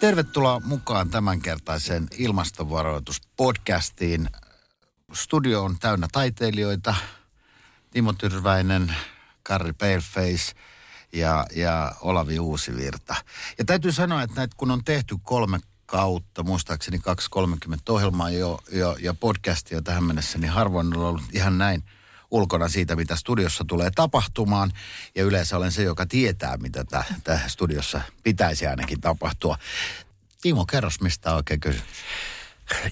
Tervetuloa mukaan tämänkertaiseen ilmastovaroituspodcastiin. Studio on täynnä taiteilijoita. Timo Tyrväinen, Karri Paleface ja, ja Olavi Uusivirta. Ja täytyy sanoa, että näitä kun on tehty kolme kautta, muistaakseni 230 ohjelmaa jo, jo, ja podcastia tähän mennessä, niin harvoin on ollut ihan näin ulkona siitä, mitä studiossa tulee tapahtumaan. Ja yleensä olen se, joka tietää, mitä tässä studiossa pitäisi ainakin tapahtua. Timo, kerros, mistä on oikein kysymys?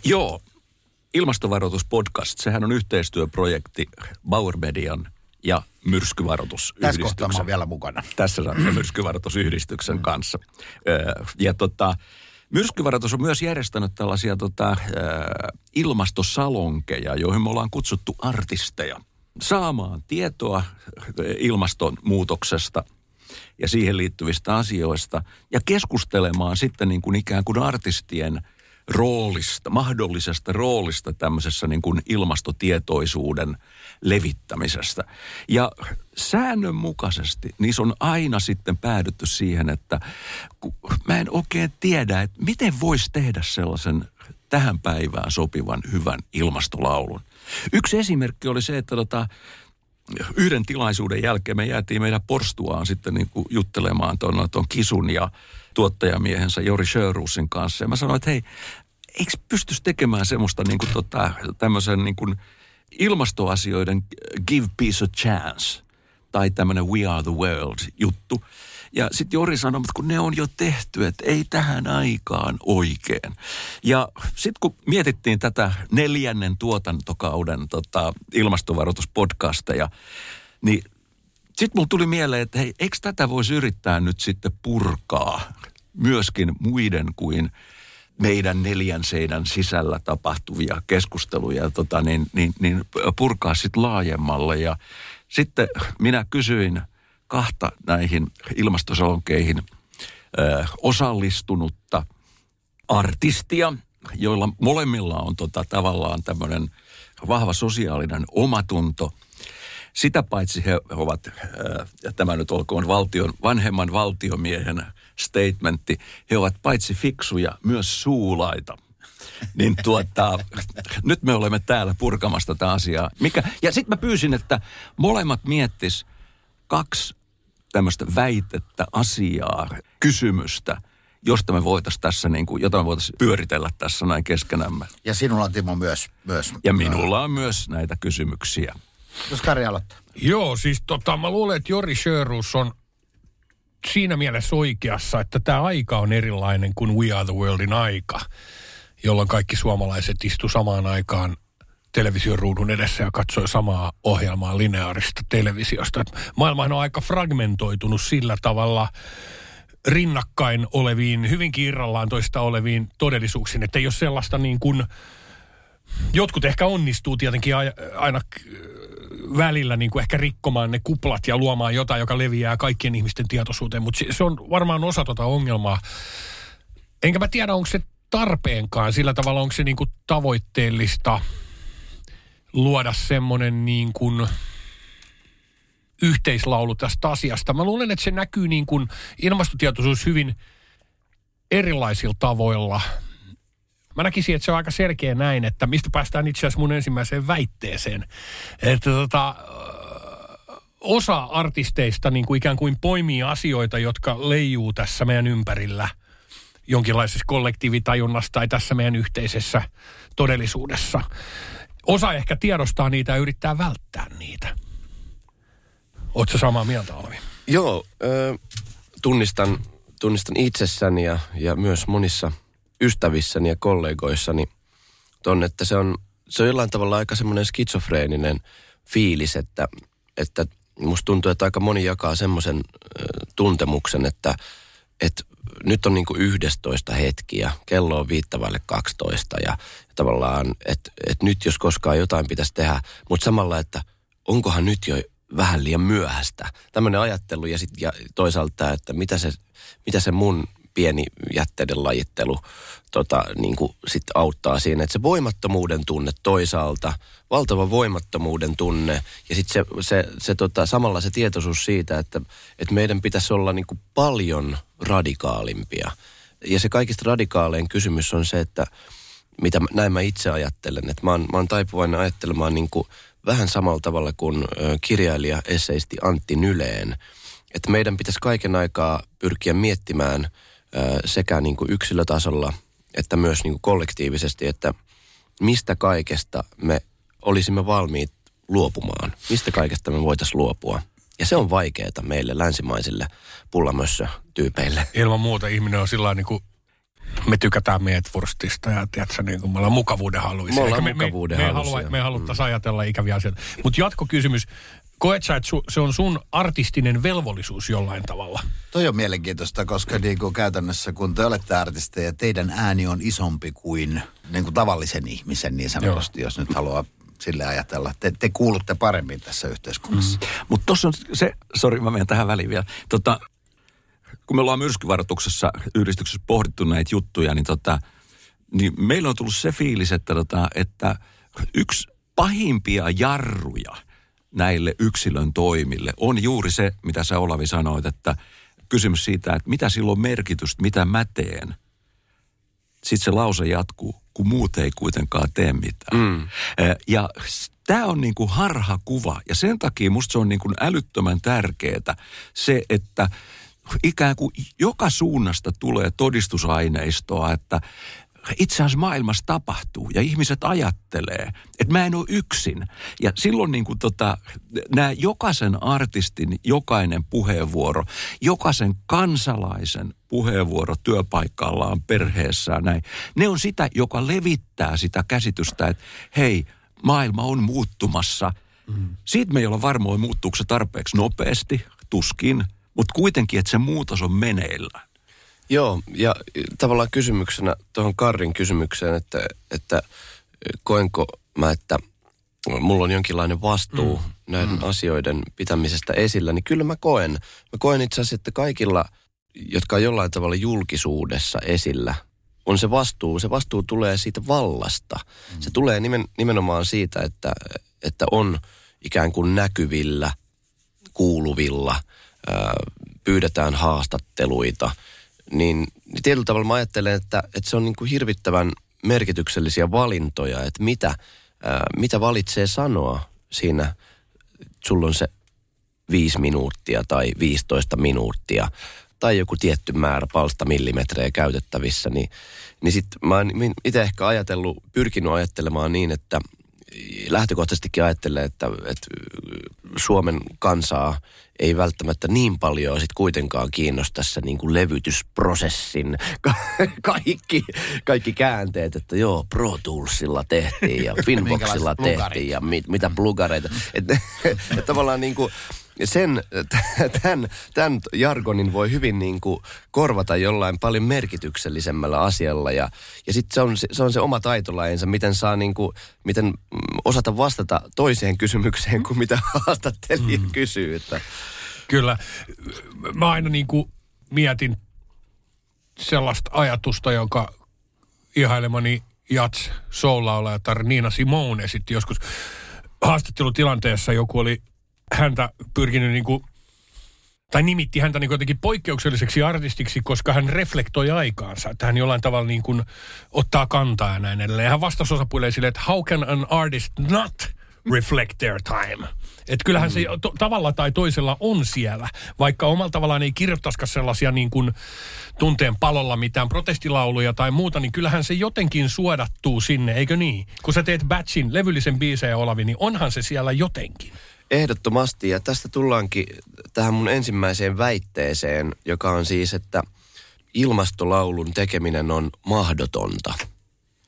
Joo, ilmastovaroituspodcast, sehän on yhteistyöprojekti Bauer Median ja myrskyvaroitusyhdistyksen. Tässä kohtaa vielä mukana. Tässä ja myrskyvaroitusyhdistyksen mm. kanssa. Ja tota, Myrskyvaroitus on myös järjestänyt tällaisia tota, ilmastosalonkeja, joihin me ollaan kutsuttu artisteja saamaan tietoa ilmastonmuutoksesta ja siihen liittyvistä asioista ja keskustelemaan sitten niin kuin ikään kuin artistien roolista, mahdollisesta roolista tämmöisessä niin kuin ilmastotietoisuuden levittämisestä. Ja säännönmukaisesti niissä on aina sitten päädytty siihen, että mä en oikein tiedä, että miten voisi tehdä sellaisen tähän päivään sopivan hyvän ilmastolaulun. Yksi esimerkki oli se, että tota, yhden tilaisuuden jälkeen me jäätiin meidän porstuaan sitten niin kuin juttelemaan tuon, tuon Kisun ja tuottajamiehensä Jori Sjöruusin kanssa. Ja mä sanoin, että hei, eikö pystyisi tekemään semmoista niin kuin tota, tämmöisen niin kuin ilmastoasioiden give peace a chance tai tämmöinen we are the world juttu. Ja sitten Jori sanoi, että kun ne on jo tehty, että ei tähän aikaan oikein. Ja sitten kun mietittiin tätä neljännen tuotantokauden tota, ilmastovaroituspodcasteja, niin sitten mulla tuli mieleen, että hei, eikö tätä voisi yrittää nyt sitten purkaa myöskin muiden kuin meidän neljän seinän sisällä tapahtuvia keskusteluja tota, niin, niin, niin purkaa sitten laajemmalle. Ja sitten minä kysyin – kahta näihin ilmastosalonkeihin osallistunutta artistia, joilla molemmilla on tota, tavallaan tämmöinen vahva sosiaalinen omatunto. Sitä paitsi he ovat, ja tämä nyt olkoon valtion, vanhemman valtiomiehen statementti, he ovat paitsi fiksuja, myös suulaita niin tuota, nyt me olemme täällä purkamassa tätä asiaa. Mikä, ja sitten mä pyysin, että molemmat miettis kaksi tämmöistä väitettä, asiaa, kysymystä, josta me voitaisiin tässä, niin kuin, jota me voitaisiin pyöritellä tässä näin keskenämme. Ja sinulla on Timo myös. myös ja minulla on myös näitä kysymyksiä. Jos Kari aloittaa. Joo, siis tota, mä luulen, että Jori Sjöruus on siinä mielessä oikeassa, että tämä aika on erilainen kuin We Are the Worldin aika, jolloin kaikki suomalaiset istu samaan aikaan television ruudun edessä ja katsoi samaa ohjelmaa lineaarista televisiosta. Maailma on aika fragmentoitunut sillä tavalla rinnakkain oleviin, hyvinkin irrallaan toista oleviin todellisuuksiin, että jos sellaista niin kuin, jotkut ehkä onnistuu tietenkin aina välillä niin kuin ehkä rikkomaan ne kuplat ja luomaan jotain, joka leviää kaikkien ihmisten tietoisuuteen, mutta se on varmaan osa tuota ongelmaa. Enkä mä tiedä, onko se tarpeenkaan sillä tavalla, onko se niin kuin tavoitteellista – luoda semmoinen niin kuin yhteislaulu tästä asiasta. Mä luulen, että se näkyy niin kuin ilmastotietoisuus hyvin erilaisilla tavoilla. Mä näkisin, että se on aika selkeä näin, että mistä päästään itse asiassa mun ensimmäiseen väitteeseen. Että tota, osa artisteista niin kuin ikään kuin poimii asioita, jotka leijuu tässä meidän ympärillä jonkinlaisessa kollektiivitajunnassa tai tässä meidän yhteisessä todellisuudessa osa ehkä tiedostaa niitä ja yrittää välttää niitä. Oletko samaa mieltä, Olvi? Joo, äh, tunnistan, tunnistan itsessäni ja, ja myös monissa ystävissäni ja kollegoissani ton, että se on, se on jollain tavalla aika semmoinen skitsofreeninen fiilis, että, että musta tuntuu, että aika moni jakaa semmoisen tuntemuksen, että että nyt on niinku 11 hetki ja kello on viittavalle 12 ja, ja tavallaan, että et nyt jos koskaan jotain pitäisi tehdä, mutta samalla, että onkohan nyt jo vähän liian myöhäistä. Tämmöinen ajattelu ja, sit, ja toisaalta, että mitä se, mitä se mun pieni jätteiden lajittelu tota, niin kuin sit auttaa siinä. Että se voimattomuuden tunne toisaalta, valtava voimattomuuden tunne ja sitten se, se, se tota, samalla se tietoisuus siitä, että, että meidän pitäisi olla niin kuin paljon radikaalimpia. Ja se kaikista radikaalein kysymys on se, että mitä näin mä itse ajattelen, että mä oon, mä oon taipuvainen ajattelemaan niin kuin vähän samalla tavalla kuin kirjailija, esseisti Antti Nyleen, että meidän pitäisi kaiken aikaa pyrkiä miettimään sekä niin kuin yksilötasolla että myös niin kuin kollektiivisesti, että mistä kaikesta me olisimme valmiit luopumaan, mistä kaikesta me voitaisiin luopua. Ja se on vaikeaa meille länsimaisille pullamössö-tyypeille. Ilman muuta ihminen on sillä niin kuin me tykätään Meetwurstista ja tiedätkö, niin kuin me ollaan mukavuuden haluisia. Me ollaan me, mukavuuden me, me, halua, me haluttaisiin mm. ajatella ikäviä asioita. Mutta jatkokysymys, koet sä, että su, se on sun artistinen velvollisuus jollain tavalla? Toi on mielenkiintoista, koska niin kuin käytännössä kun te olette artisteja, teidän ääni on isompi kuin, niin kuin tavallisen ihmisen niin sanotusti, jos nyt haluaa sille ajatella. Te, te kuulutte paremmin tässä yhteiskunnassa. Mm. Mutta tuossa on se, sori mä menen tähän väliin vielä. Tota, kun me ollaan myrskyvaroituksessa yhdistyksessä pohdittu näitä juttuja, niin, tota, niin meillä on tullut se fiilis, että, tota, että yksi pahimpia jarruja näille yksilön toimille on juuri se, mitä sä Olavi sanoit, että kysymys siitä, että mitä silloin merkitystä, mitä mä teen. Sitten se lause jatkuu, kun muut ei kuitenkaan tee mitään. Mm. Ja tämä on niin kuin harha kuva ja sen takia musta se on niin kuin älyttömän tärkeää se, että ikään kuin joka suunnasta tulee todistusaineistoa, että itse asiassa maailmassa tapahtuu ja ihmiset ajattelee, että mä en ole yksin. Ja silloin niin kuin tota, nämä jokaisen artistin jokainen puheenvuoro, jokaisen kansalaisen puheenvuoro työpaikallaan, perheessään näin, ne on sitä, joka levittää sitä käsitystä, että hei, maailma on muuttumassa. Mm. Siitä me ei olla varmoin muuttuuko se tarpeeksi nopeasti, tuskin, mutta kuitenkin, että se muutos on meneillään. Joo, ja tavallaan kysymyksenä tuohon Karrin kysymykseen, että, että koenko mä, että mulla on jonkinlainen vastuu mm. näiden mm. asioiden pitämisestä esillä, niin kyllä mä koen. Mä koen itse asiassa, että kaikilla, jotka on jollain tavalla julkisuudessa esillä, on se vastuu. Se vastuu tulee siitä vallasta. Mm. Se tulee nimen, nimenomaan siitä, että, että on ikään kuin näkyvillä, kuuluvilla, pyydetään haastatteluita – niin, niin tietyllä tavalla mä ajattelen, että, että se on niin kuin hirvittävän merkityksellisiä valintoja, että mitä, ää, mitä valitsee sanoa siinä, sulla on se viisi minuuttia tai 15 minuuttia tai joku tietty määrä palsta millimetrejä käytettävissä, niin, niin sitten mä oon itse ehkä ajatellut, pyrkinyt ajattelemaan niin, että lähtökohtaisestikin ajattelen, että, että Suomen kansaa ei välttämättä niin paljon sit kuitenkaan kiinnosta se niin kuin levytysprosessin kaikki, kaikki käänteet, että joo, Pro Toolsilla tehtiin ja Finboxilla tehtiin ja mit, mitä plugareita. Että et tavallaan niin kuin, sen, tämän, tämän jargonin voi hyvin niin kuin korvata jollain paljon merkityksellisemmällä asialla. Ja, ja sitten se on, se on se oma taitolajinsa, miten saa niin kuin, miten osata vastata toiseen kysymykseen kuin mitä haastattelija mm. kysyy. Että. Kyllä. Mä aina niin kuin mietin sellaista ajatusta, joka ihailemani Jats soul-laulajatar Niina Simone esitti joskus haastattelutilanteessa joku oli häntä pyrkinyt niin kuin, tai nimitti häntä niin jotenkin poikkeukselliseksi artistiksi, koska hän reflektoi aikaansa. Että hän jollain tavalla niin kuin ottaa kantaa ja näin edelleen. Ja hän vastasi osapuolelle sille, että how can an artist not reflect their time? Että kyllähän mm. se to, tavalla tai toisella on siellä, vaikka omalla tavallaan ei kirjoittaisikaan sellaisia niin kuin tunteen palolla mitään protestilauluja tai muuta, niin kyllähän se jotenkin suodattuu sinne, eikö niin? Kun sä teet batchin, levyllisen biisejä Olavi, niin onhan se siellä jotenkin. Ehdottomasti, ja tästä tullaankin tähän mun ensimmäiseen väitteeseen, joka on siis, että ilmastolaulun tekeminen on mahdotonta.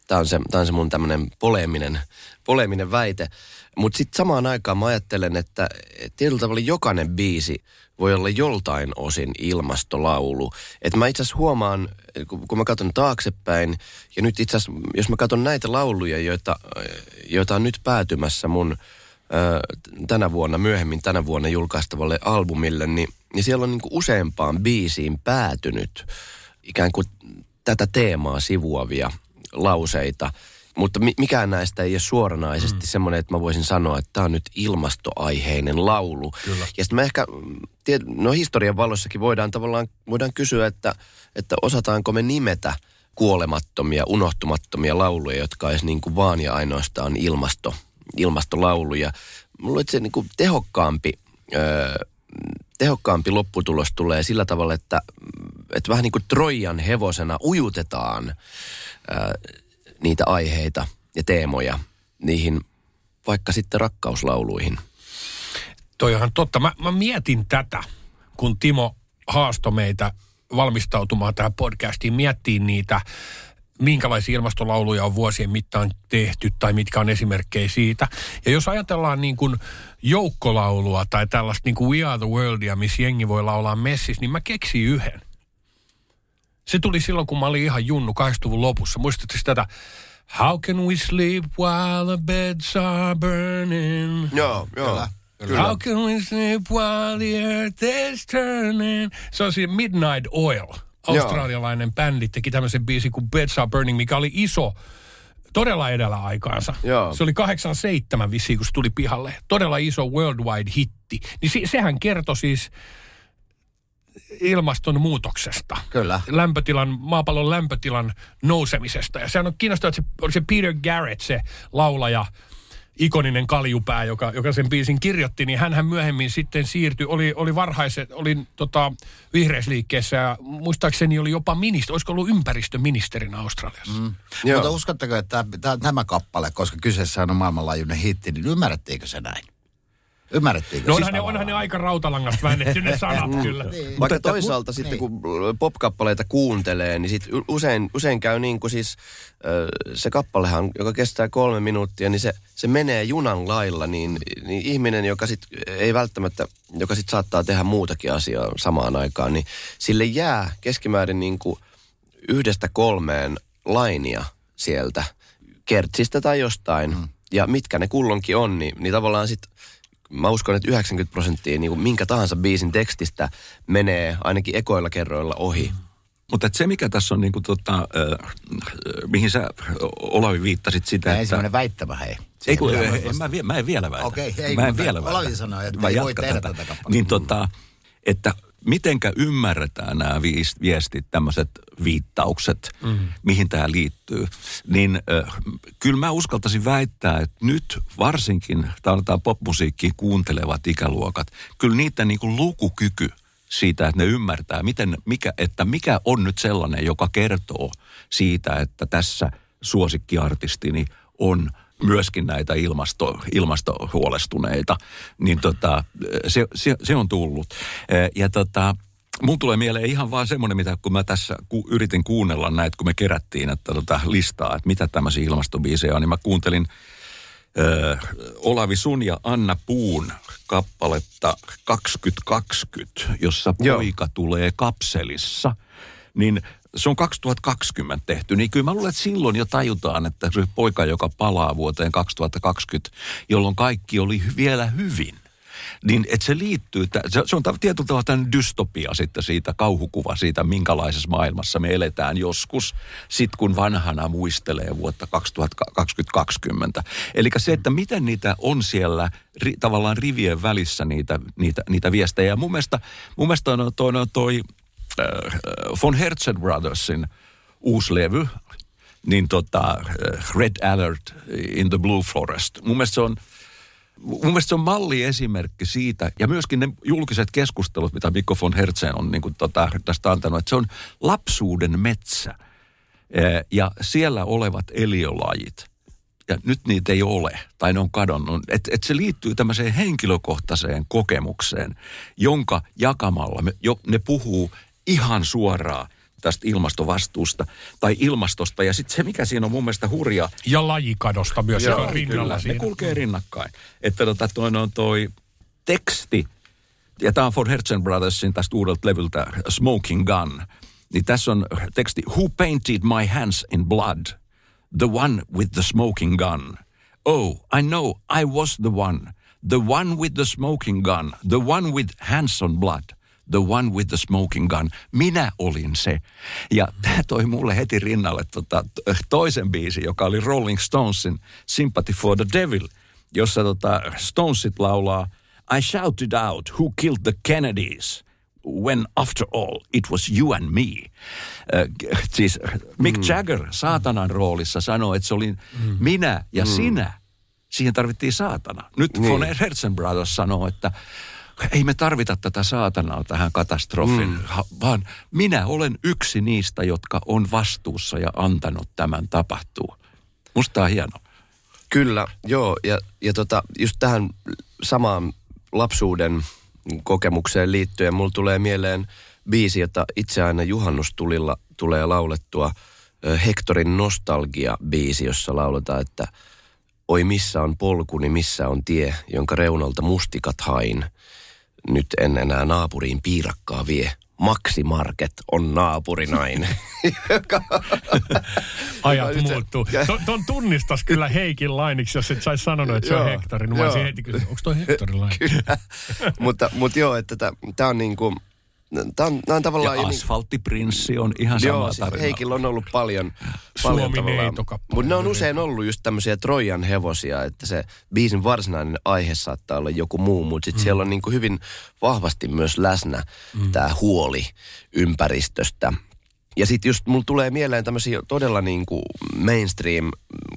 Tämä on se, tää on se mun tämmöinen poleeminen, poleeminen väite. Mutta sitten samaan aikaan mä ajattelen, että et tietyllä tavalla jokainen biisi voi olla joltain osin ilmastolaulu. Että mä itse asiassa huomaan, kun, mä katson taaksepäin, ja nyt itse asiassa, jos mä katson näitä lauluja, joita, joita on nyt päätymässä mun tänä vuonna, myöhemmin tänä vuonna julkaistavalle albumille, niin, niin siellä on niinku useampaan biisiin päätynyt ikään kuin tätä teemaa sivuavia lauseita. Mutta mi- mikään näistä ei ole suoranaisesti mm. semmoinen, että mä voisin sanoa, että tämä on nyt ilmastoaiheinen laulu. Kyllä. Ja sitten mä ehkä, no historian valossakin voidaan tavallaan voidaan kysyä, että, että osataanko me nimetä kuolemattomia, unohtumattomia lauluja, jotka olisi niin kuin vaan ja ainoastaan ilmasto, ilmastolauluja. Mulla se niin kuin tehokkaampi, öö, tehokkaampi lopputulos tulee sillä tavalla, että, että vähän niin kuin Trojan hevosena ujutetaan öö, niitä aiheita ja teemoja niihin vaikka sitten rakkauslauluihin. Toi on totta. Mä, mä mietin tätä, kun Timo haastoi meitä valmistautumaan tähän podcastiin, miettii niitä, minkälaisia ilmastolauluja on vuosien mittaan tehty tai mitkä on esimerkkejä siitä. Ja jos ajatellaan niin kuin joukkolaulua tai tällaista niin kuin We Are the Worldia, missä jengi voi laulaa messis, niin mä keksin yhden. Se tuli silloin, kun mä olin ihan junnu 80-luvun lopussa. Muistatte tätä? How can we sleep while the beds are burning? Joo, joo. Kyllä. How can we sleep while the earth is turning? Se on siinä Midnight Oil. Australialainen joo. bändi teki tämmöisen biisin kuin Beds Are Burning, mikä oli iso, todella edellä aikaansa. Joo. Se oli 87 vissiin, kun se tuli pihalle. Todella iso worldwide hitti. Niin se, sehän kertoi siis ilmastonmuutoksesta. Kyllä. Lämpötilan, maapallon lämpötilan nousemisesta. Ja sehän on kiinnostavaa, että se oli se Peter Garrett, se laulaja, ikoninen kaljupää, joka, joka sen biisin kirjoitti, niin hän myöhemmin sitten siirtyi, oli, oli varhaiset, oli tota, vihreisliikkeessä ja muistaakseni oli jopa ministeri, olisiko ollut ympäristöministerinä Australiassa. Mm. Mutta uskotteko, että tämä, tämä kappale, koska kyseessä on maailmanlaajuinen hitti, niin ymmärrettiinkö se näin? Ymmärrettiinkö? No onhan, siis ne, onhan ne aika rautalangasta väännetty ne sanat kyllä. niin. Vaikka toisaalta sitten niin. kun popkappaleita kuuntelee, niin sit usein, usein käy niin kuin siis se kappalehan, joka kestää kolme minuuttia, niin se, se menee junan lailla, niin, niin ihminen, joka sit ei välttämättä, joka sit saattaa tehdä muutakin asiaa samaan aikaan, niin sille jää keskimäärin niin kuin yhdestä kolmeen lainia sieltä kertsistä tai jostain. Mm. Ja mitkä ne kullonkin on, niin, niin tavallaan sitten mä uskon, että 90 prosenttia niin kuin minkä tahansa biisin tekstistä menee ainakin ekoilla kerroilla ohi. Mutta se, mikä tässä on, niin kuin, tota, äh, mihin sä Olavi viittasit sitä, että... semmoinen väittämä, hei. Ei, kun, en, mä, mä en vielä väitä. Okei, okay, ei, mä en vielä väitä. Olavi sanoi, että mä ei voi tehdä tätä, tätä Niin tota, että mitenkä ymmärretään nämä viestit, tämmöiset viittaukset, mm. mihin tämä liittyy, niin äh, kyllä mä uskaltaisin väittää, että nyt varsinkin tämä popmusiikkiin kuuntelevat ikäluokat, kyllä niiden niin kuin lukukyky siitä, että ne ymmärtää, miten, mikä, että mikä on nyt sellainen, joka kertoo siitä, että tässä suosikkiartistini on – myöskin näitä ilmasto, ilmastohuolestuneita, niin tota, se, se, se on tullut. Ja tota, Mun tulee mieleen ihan vaan semmoinen, mitä kun mä tässä ku, yritin kuunnella näitä, kun me kerättiin että tota listaa, että mitä tämmöisiä ilmastobiisejä on, niin mä kuuntelin ö, Olavi Sun ja Anna Puun kappaletta 2020, jossa poika Joo. tulee kapselissa. Niin se on 2020 tehty, niin kyllä mä luulen, että silloin jo tajutaan, että se poika, joka palaa vuoteen 2020, jolloin kaikki oli vielä hyvin. Niin että se liittyy, se on tietyllä tavalla tämän dystopia sitten siitä, kauhukuva siitä, minkälaisessa maailmassa me eletään joskus, sit kun vanhana muistelee vuotta 2020. Eli se, että miten niitä on siellä tavallaan rivien välissä niitä, niitä, niitä viestejä. Ja mun mielestä, mun mielestä on toi, toi äh, von Herzen Brothersin uusi levy, niin tota, äh, Red Alert in the Blue Forest. Mun mielestä se on, mun mielestä se on malliesimerkki siitä, ja myöskin ne julkiset keskustelut, mitä Mikko von Herzen on niin kuin tota, tästä antanut, että se on lapsuuden metsä. Äh, ja siellä olevat eliölajit, ja nyt niitä ei ole, tai ne on kadonnut. Että et se liittyy tämmöiseen henkilökohtaiseen kokemukseen, jonka jakamalla me, jo, ne puhuu ihan suoraan tästä ilmastovastuusta tai ilmastosta. Ja sitten se, mikä siinä on mun mielestä hurja, Ja lajikadosta myös, joka on rinnalla Kyllä, siinä. ne kulkee rinnakkain. Että tota, toi on toi teksti, ja tämä on Ford Hertzen Brothersin tästä uudelta levyltä Smoking Gun. Niin tässä on teksti, Who painted my hands in blood? The one with the smoking gun. Oh, I know, I was the one. The one with the smoking gun. The one with hands on blood. The one with the smoking gun. Minä olin se. Ja tämä toi mulle heti rinnalle tota, toisen biisin, joka oli Rolling Stonesin Sympathy for the Devil, jossa tota, Stonesit laulaa I shouted out, who killed the Kennedys? When after all, it was you and me. Äh, siis Mick Jagger saatanan roolissa sanoi, että se oli minä ja sinä. Siihen tarvittiin saatana. Nyt niin. von Herzen Brothers sanoo, että ei me tarvita tätä saatanaa tähän katastrofiin, mm. vaan minä olen yksi niistä, jotka on vastuussa ja antanut tämän tapahtua. Musta on hieno. Kyllä, joo. Ja, ja tota, just tähän samaan lapsuuden kokemukseen liittyen, mulla tulee mieleen biisi, jota itse aina juhannustulilla tulee laulettua. Hektorin nostalgia-biisi, jossa lauletaan, että Oi missä on polkuni, missä on tie, jonka reunalta mustikat hain. Nyt en enää naapuriin piirakkaa vie. Maxi Market on naapurinainen. Ajat muuttuu. Ton, ton tunnistas kyllä Heikin lainiksi, jos et saisi sanonut, että se on Hektori. Niin mä heti kysynyt, onko toi? Kyllä. mutta, mutta joo, että tämä on niinku, tämä on, tää on tavallaan... Ja niin- Asfalttiprinssi on ihan sama Joo, siis tarina. Heikillä on ollut paljon, paljon. Mutta ne on usein ollut just tämmöisiä Trojan hevosia, että se biisin varsinainen aihe saattaa olla joku muu, mutta sitten mm. siellä on niinku hyvin vahvasti myös läsnä mm. tämä huoli ympäristöstä. Ja sitten just mulla tulee mieleen tämmöisiä todella niinku mainstream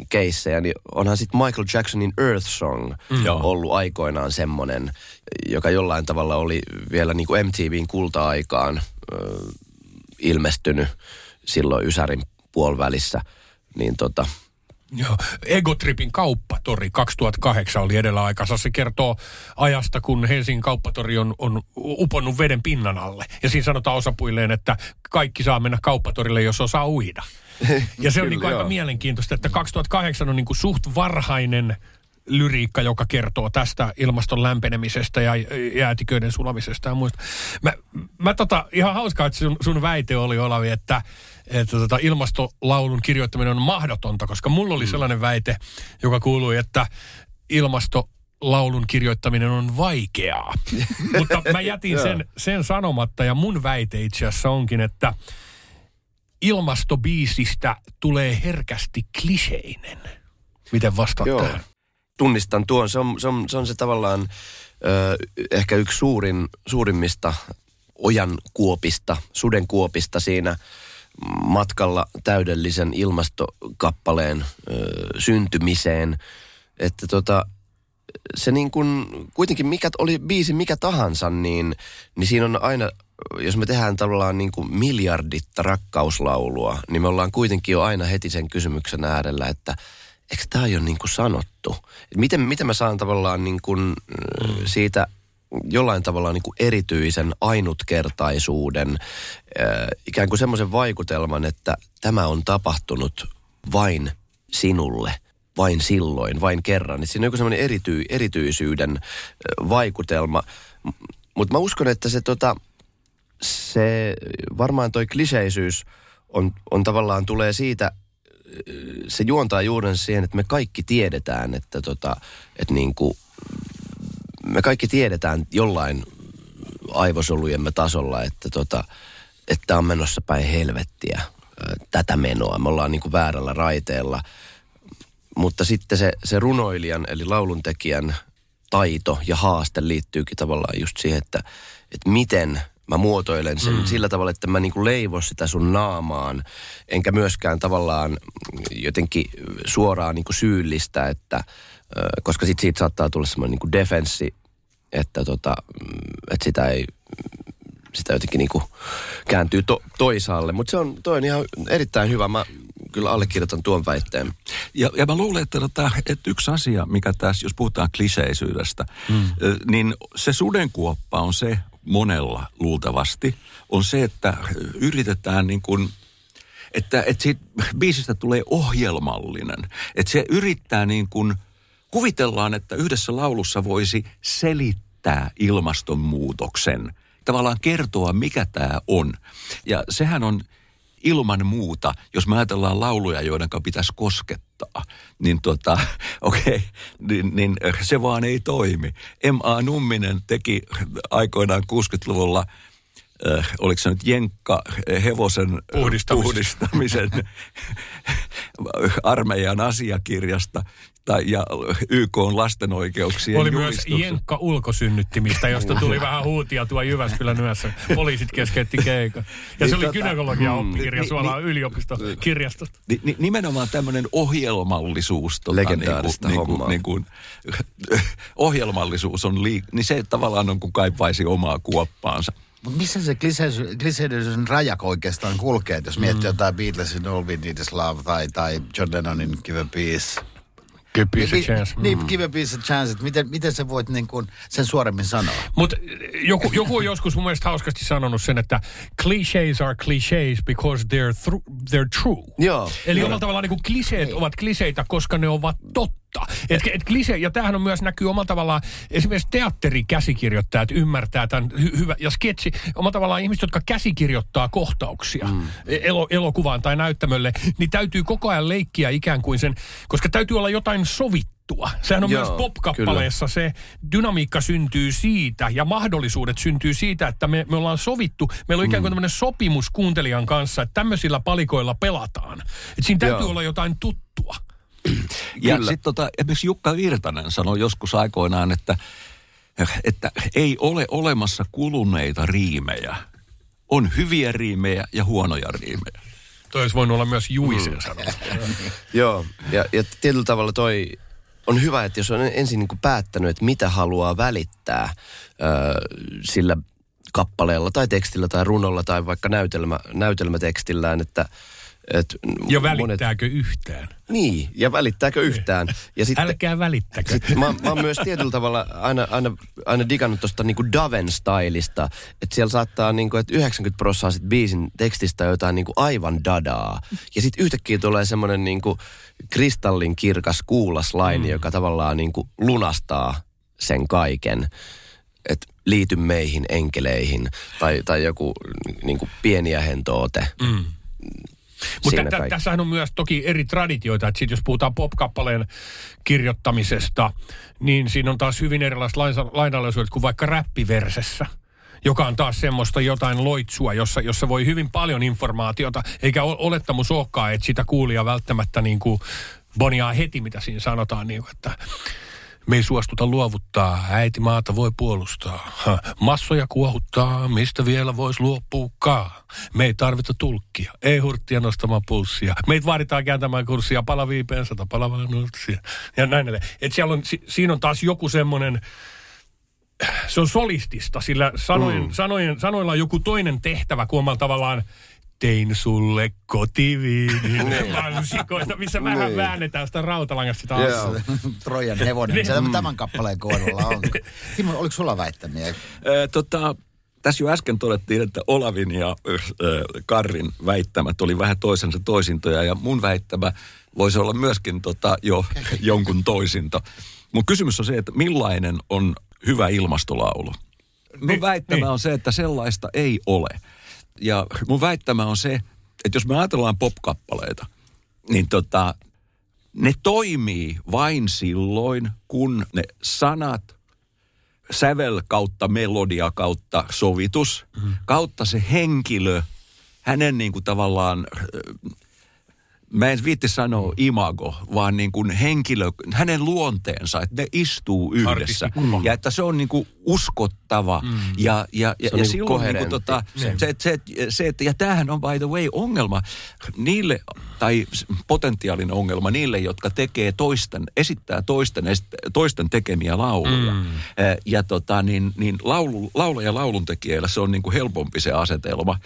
keissejä, niin onhan sitten Michael Jacksonin Earth Song mm. Ollut aikoinaan semmoinen, joka jollain tavalla oli vielä niinku MTVn kulta-aikaan ö, ilmestynyt silloin Ysärin puolivälissä. Niin tota, Joo. Egotripin kauppatori 2008 oli edellä aikansa. Se kertoo ajasta, kun Helsingin kauppatori on, on uponnut veden pinnan alle. Ja siinä sanotaan osapuilleen, että kaikki saa mennä kauppatorille, jos osaa uida. Ja se on Kyllä, niin aika mielenkiintoista, että 2008 on niin kuin suht varhainen lyriikka, joka kertoo tästä ilmaston lämpenemisestä ja jäätiköiden sulamisesta ja muista. Mä, mä tota, ihan hauskaa, että sun, sun väite oli, Olavi, että, että tota, ilmastolaulun kirjoittaminen on mahdotonta, koska mulla oli sellainen väite, joka kuului, että ilmastolaulun kirjoittaminen on vaikeaa. Mutta mä jätin sen, sen sanomatta ja mun väite itse asiassa onkin, että ilmastobiisistä tulee herkästi kliseinen. Miten vastaat Joo. tähän? tunnistan tuon. Se on se, on, se, on se tavallaan ö, ehkä yksi suurin, suurimmista ojan kuopista, suden kuopista siinä matkalla täydellisen ilmastokappaleen ö, syntymiseen. Että tota, se niin kuin, kuitenkin mikä oli biisi mikä tahansa, niin, niin siinä on aina, jos me tehdään tavallaan niin kuin miljarditta rakkauslaulua, niin me ollaan kuitenkin jo aina heti sen kysymyksen äärellä, että eikö tämä ole niin kuin sanottu? Et miten, miten mä saan tavallaan niin kuin, mm. siitä jollain tavalla niin kuin erityisen ainutkertaisuuden, ikään kuin semmoisen vaikutelman, että tämä on tapahtunut vain sinulle, vain silloin, vain kerran. Et siinä on joku semmoinen erity, erityisyyden vaikutelma. Mutta mä uskon, että se, tota, se varmaan toi kliseisyys on, on tavallaan tulee siitä, se juontaa juuren siihen, että me kaikki tiedetään, että, tota, että niin kuin, me kaikki tiedetään jollain aivosolujemme tasolla, että, tota, että on menossa päin helvettiä tätä menoa. Me ollaan niin kuin väärällä raiteella. Mutta sitten se, se runoilijan eli lauluntekijän taito ja haaste liittyykin tavallaan just siihen, että, että miten mä muotoilen sen mm. sillä tavalla, että mä niinku leivo sitä sun naamaan, enkä myöskään tavallaan jotenkin suoraan niinku syyllistä, että, koska sit siitä saattaa tulla semmoinen niinku defenssi, että, tota, mm, että sitä ei sitä jotenkin niinku kääntyy to, toisaalle. Mutta se on, toi on ihan erittäin hyvä. Mä kyllä allekirjoitan tuon väitteen. Ja, ja mä luulen, että, tota, että yksi asia, mikä tässä, jos puhutaan kliseisyydestä, mm. niin se sudenkuoppa on se, monella luultavasti, on se, että yritetään niin kuin, että, että siitä biisistä tulee ohjelmallinen. Että se yrittää niin kuin, kuvitellaan, että yhdessä laulussa voisi selittää ilmastonmuutoksen. Tavallaan kertoa, mikä tämä on. Ja sehän on ilman muuta, jos me ajatellaan lauluja, joiden pitäisi koskettaa, niin tota, okei, okay, niin, niin se vaan ei toimi. M.A. Numminen teki aikoinaan 60-luvulla äh, oliko se nyt Jenkka hevosen puhdistamisen armeijan asiakirjasta tai, ja YK on lasten oikeuksien Oli julistus. myös Jenkka ulkosynnyttimistä, josta tuli vähän huutia tuo Jyväskylän yössä. Poliisit keskeytti keikan. Ja se oli Niin tota- gynekologian oppikirja Ni- suoraan ni- yliopistokirjastosta. Ni, ni, nimenomaan tämmöinen ohjelmallisuus. Tota, Legendaarista niin kuin, hommaa. niin kuin, ohjelmallisuus on liik... Niin se tavallaan on kuin kaipaisi omaa kuoppaansa. Mutta missä se kliseisyys raja oikeastaan kulkee, jos miettii Mm. jotain Beatlesin All We Need Is Love tai, tai John Lennonin Give a Piece. Give peace a Niin, chance. Niin, Give a a Chance, että miten, miten sä voit niin kuin sen suoremmin sanoa? Mutta joku, joku on joskus mun mielestä hauskasti sanonut sen, että clichés are clichés because they're, thru, they're true. Joo. Eli omalla tavallaan niin kliseet ovat kliseitä, koska ne ovat totta. Et, et klise, ja tämähän on myös näkyy omalla tavallaan, esimerkiksi teatterikäsikirjoittajat ymmärtää tämän hy- hyvä, ja sketsi, omalla tavallaan ihmiset, jotka käsikirjoittaa kohtauksia mm. elo, elokuvaan tai näyttämölle, niin täytyy koko ajan leikkiä ikään kuin sen, koska täytyy olla jotain sovittua. Sehän on Joo, myös pop-kappaleessa se dynamiikka syntyy siitä ja mahdollisuudet syntyy siitä, että me, me ollaan sovittu, meillä on ikään kuin tämmöinen sopimus kuuntelijan kanssa, että tämmöisillä palikoilla pelataan. Et siinä täytyy Joo. olla jotain tuttua. Ja sitten tota, esimerkiksi Jukka Virtanen sanoi joskus aikoinaan, että, että ei ole olemassa kuluneita riimejä. On hyviä riimejä ja huonoja riimejä. Toi olisi voinut olla myös Juisen sanonut. Joo, ja, ja tietyllä tavalla toi on hyvä, että jos on ensin niin kuin päättänyt, että mitä haluaa välittää ö, sillä kappaleella tai tekstillä tai runolla tai vaikka näytelmä, näytelmätekstillään, että et Ja monet- välittääkö yhtään? Niin, ja välittääkö yhtään. Ja sitten, Älkää välittäkö. sitten mä, mä oon myös tietyllä tavalla aina, aina, aina digannut tuosta niinku Daven-stylista, että siellä saattaa niinku, että 90 prosenttia sit biisin tekstistä on jotain niinku aivan dadaa. Ja sitten yhtäkkiä tulee semmoinen niinku kristallin kirkas kuulas laini, mm. joka tavallaan niinku lunastaa sen kaiken. Että liity meihin enkeleihin tai, tai joku niinku pieniä hentoote. Mm. Mutta tä- tässähän on myös toki eri traditioita, että sit jos puhutaan pop-kappaleen kirjoittamisesta, niin siinä on taas hyvin erilaiset lainalaisuudet kuin vaikka räppiversessä joka on taas semmoista jotain loitsua, jossa, jossa voi hyvin paljon informaatiota, eikä olettamus olekaan, että sitä kuulija välttämättä niin kuin boniaa heti, mitä siinä sanotaan, niin kuin, että me ei suostuta luovuttaa, äiti maata voi puolustaa. Ha, massoja kuohuttaa, mistä vielä voisi luopuukaan. Me ei tarvita tulkkia, ei hurttia nostamaan pulssia. Meitä vaaditaan kääntämään kurssia palavia pensata, palavaa nurssia. Ja näin edelleen. Et siellä on, si, siinä on taas joku semmoinen, se on solistista, sillä sanojen, mm. sanojen, sanoilla on joku toinen tehtävä, kun omalla tavallaan tein sulle kotiviinin mansikoita, missä vähän Niin. väännetään sitä rautalangasta sitä Joo. asiaa. Trojan hevonen. Niin. Se tämän kappaleen kohdalla on. Timo, oliko sulla väittämiä? Tota, tässä jo äsken todettiin, että Olavin ja Karrin väittämät oli vähän toisensa toisintoja ja mun väittämä voisi olla myöskin tota, jo jonkun toisinto. Mun kysymys on se, että millainen on hyvä ilmastolaulu? Mun Niin, väittämä niin. on se, että sellaista ei ole. Ja mun väittämä on se, että jos me ajatellaan popkappaleita, niin tota, ne toimii vain silloin, kun ne sanat, sävel kautta melodia kautta sovitus, mm. kautta se henkilö, hänen niin kuin tavallaan, mä en viitti sanoa imago, vaan niin kuin henkilö, hänen luonteensa, että ne istuu yhdessä. Ja että se on niin kuin uskottava. Mm. Ja, ja, ja, Se on ja niin kuin silloin niin kuin tota, Niin. se, se, se, että, ja tämähän on by the way ongelma niille, tai potentiaalinen ongelma niille, jotka tekee toisten, esittää toisten, toisten tekemiä lauluja. Mm. Ja tota, niin, niin laulu, laula ja lauluntekijöillä se on niin kuin helpompi se asetelma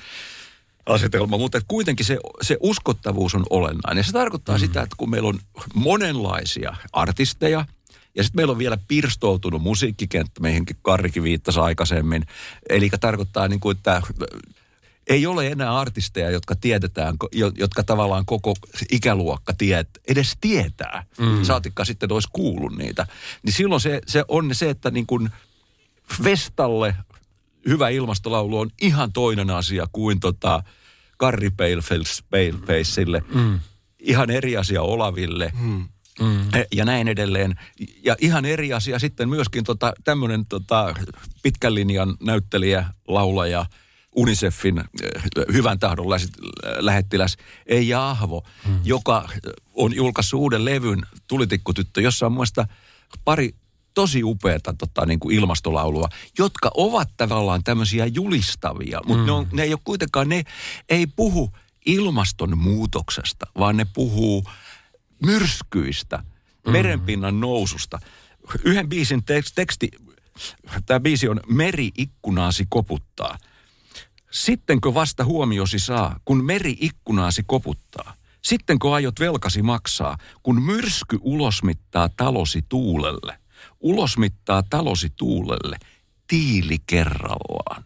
asetelma, mutta kuitenkin se, se uskottavuus on olennainen. Se tarkoittaa mm. sitä, että kun meillä on monenlaisia artisteja Ja sitten meillä on vielä pirstoutunut musiikkikenttä, meihinkin Karrikin viittasi aikaisemmin. Eli tarkoittaa niin kuin, että ei ole enää artisteja, jotka tiedetään, jo- jotka tavallaan koko ikäluokka tiet, edes tietää. Mm. Saatikka sitten olisi kuullut niitä. Niin silloin se, se on se, että niin kuin Vestalle hyvä ilmastolaulu on ihan toinen asia kuin tota Karri Paleface, Palefacelle. Mm. Ihan eri asia Olaville. Mm. Mm. Ja näin edelleen. Ja ihan eri asia sitten myöskin tota, tämmöinen tota, pitkän linjan näyttelijä, laulaja, Unicefin eh, hyvän tahdon läs- lähettiläs Eija Ahvo, mm. joka on julkaissut uuden levyn Tulitikkutyttö, jossa on muista pari tosi upeata tota, niin kuin ilmastolaulua, jotka ovat tavallaan tämmöisiä julistavia, mutta mm. ne, on, ne ei ole kuitenkaan, ne ei puhu ilmastonmuutoksesta, vaan ne puhuu myrskyistä, mm. merenpinnan noususta. Yhden biisin teksti, teksti tämä biisi on Meri ikkunaasi koputtaa. Sittenkö vasta huomiosi saa, kun meri ikkunaasi koputtaa? Sittenkö aiot velkasi maksaa, kun myrsky ulosmittaa talosi tuulelle? Ulosmittaa talosi tuulelle, tiili kerrallaan.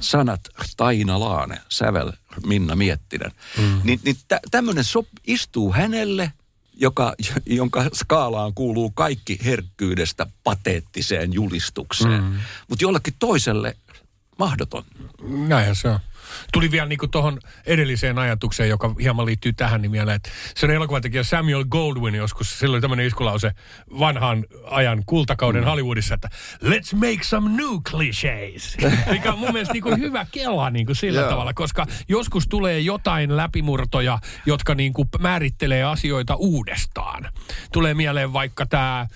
Sanat Taina Laane, sävel Minna Miettinen. Mm. Niin, niin tä, tämmöinen sop, istuu hänelle, joka, jonka skaalaan kuuluu kaikki herkkyydestä pateettiseen julistukseen. Mm. Mutta jollekin toiselle mahdoton. Näinhän se on. Tuli vielä niin tuohon edelliseen ajatukseen, joka hieman liittyy tähän niin mieleen, että se on elokuvatekijä Samuel Goldwyn joskus, silloin oli tämmöinen iskulause vanhan ajan kultakauden mm. Hollywoodissa, että let's make some new clichés. Mikä on mun mielestä niin kuin hyvä kela niin kuin sillä yeah. tavalla, koska joskus tulee jotain läpimurtoja, jotka niin kuin määrittelee asioita uudestaan. Tulee mieleen vaikka tämä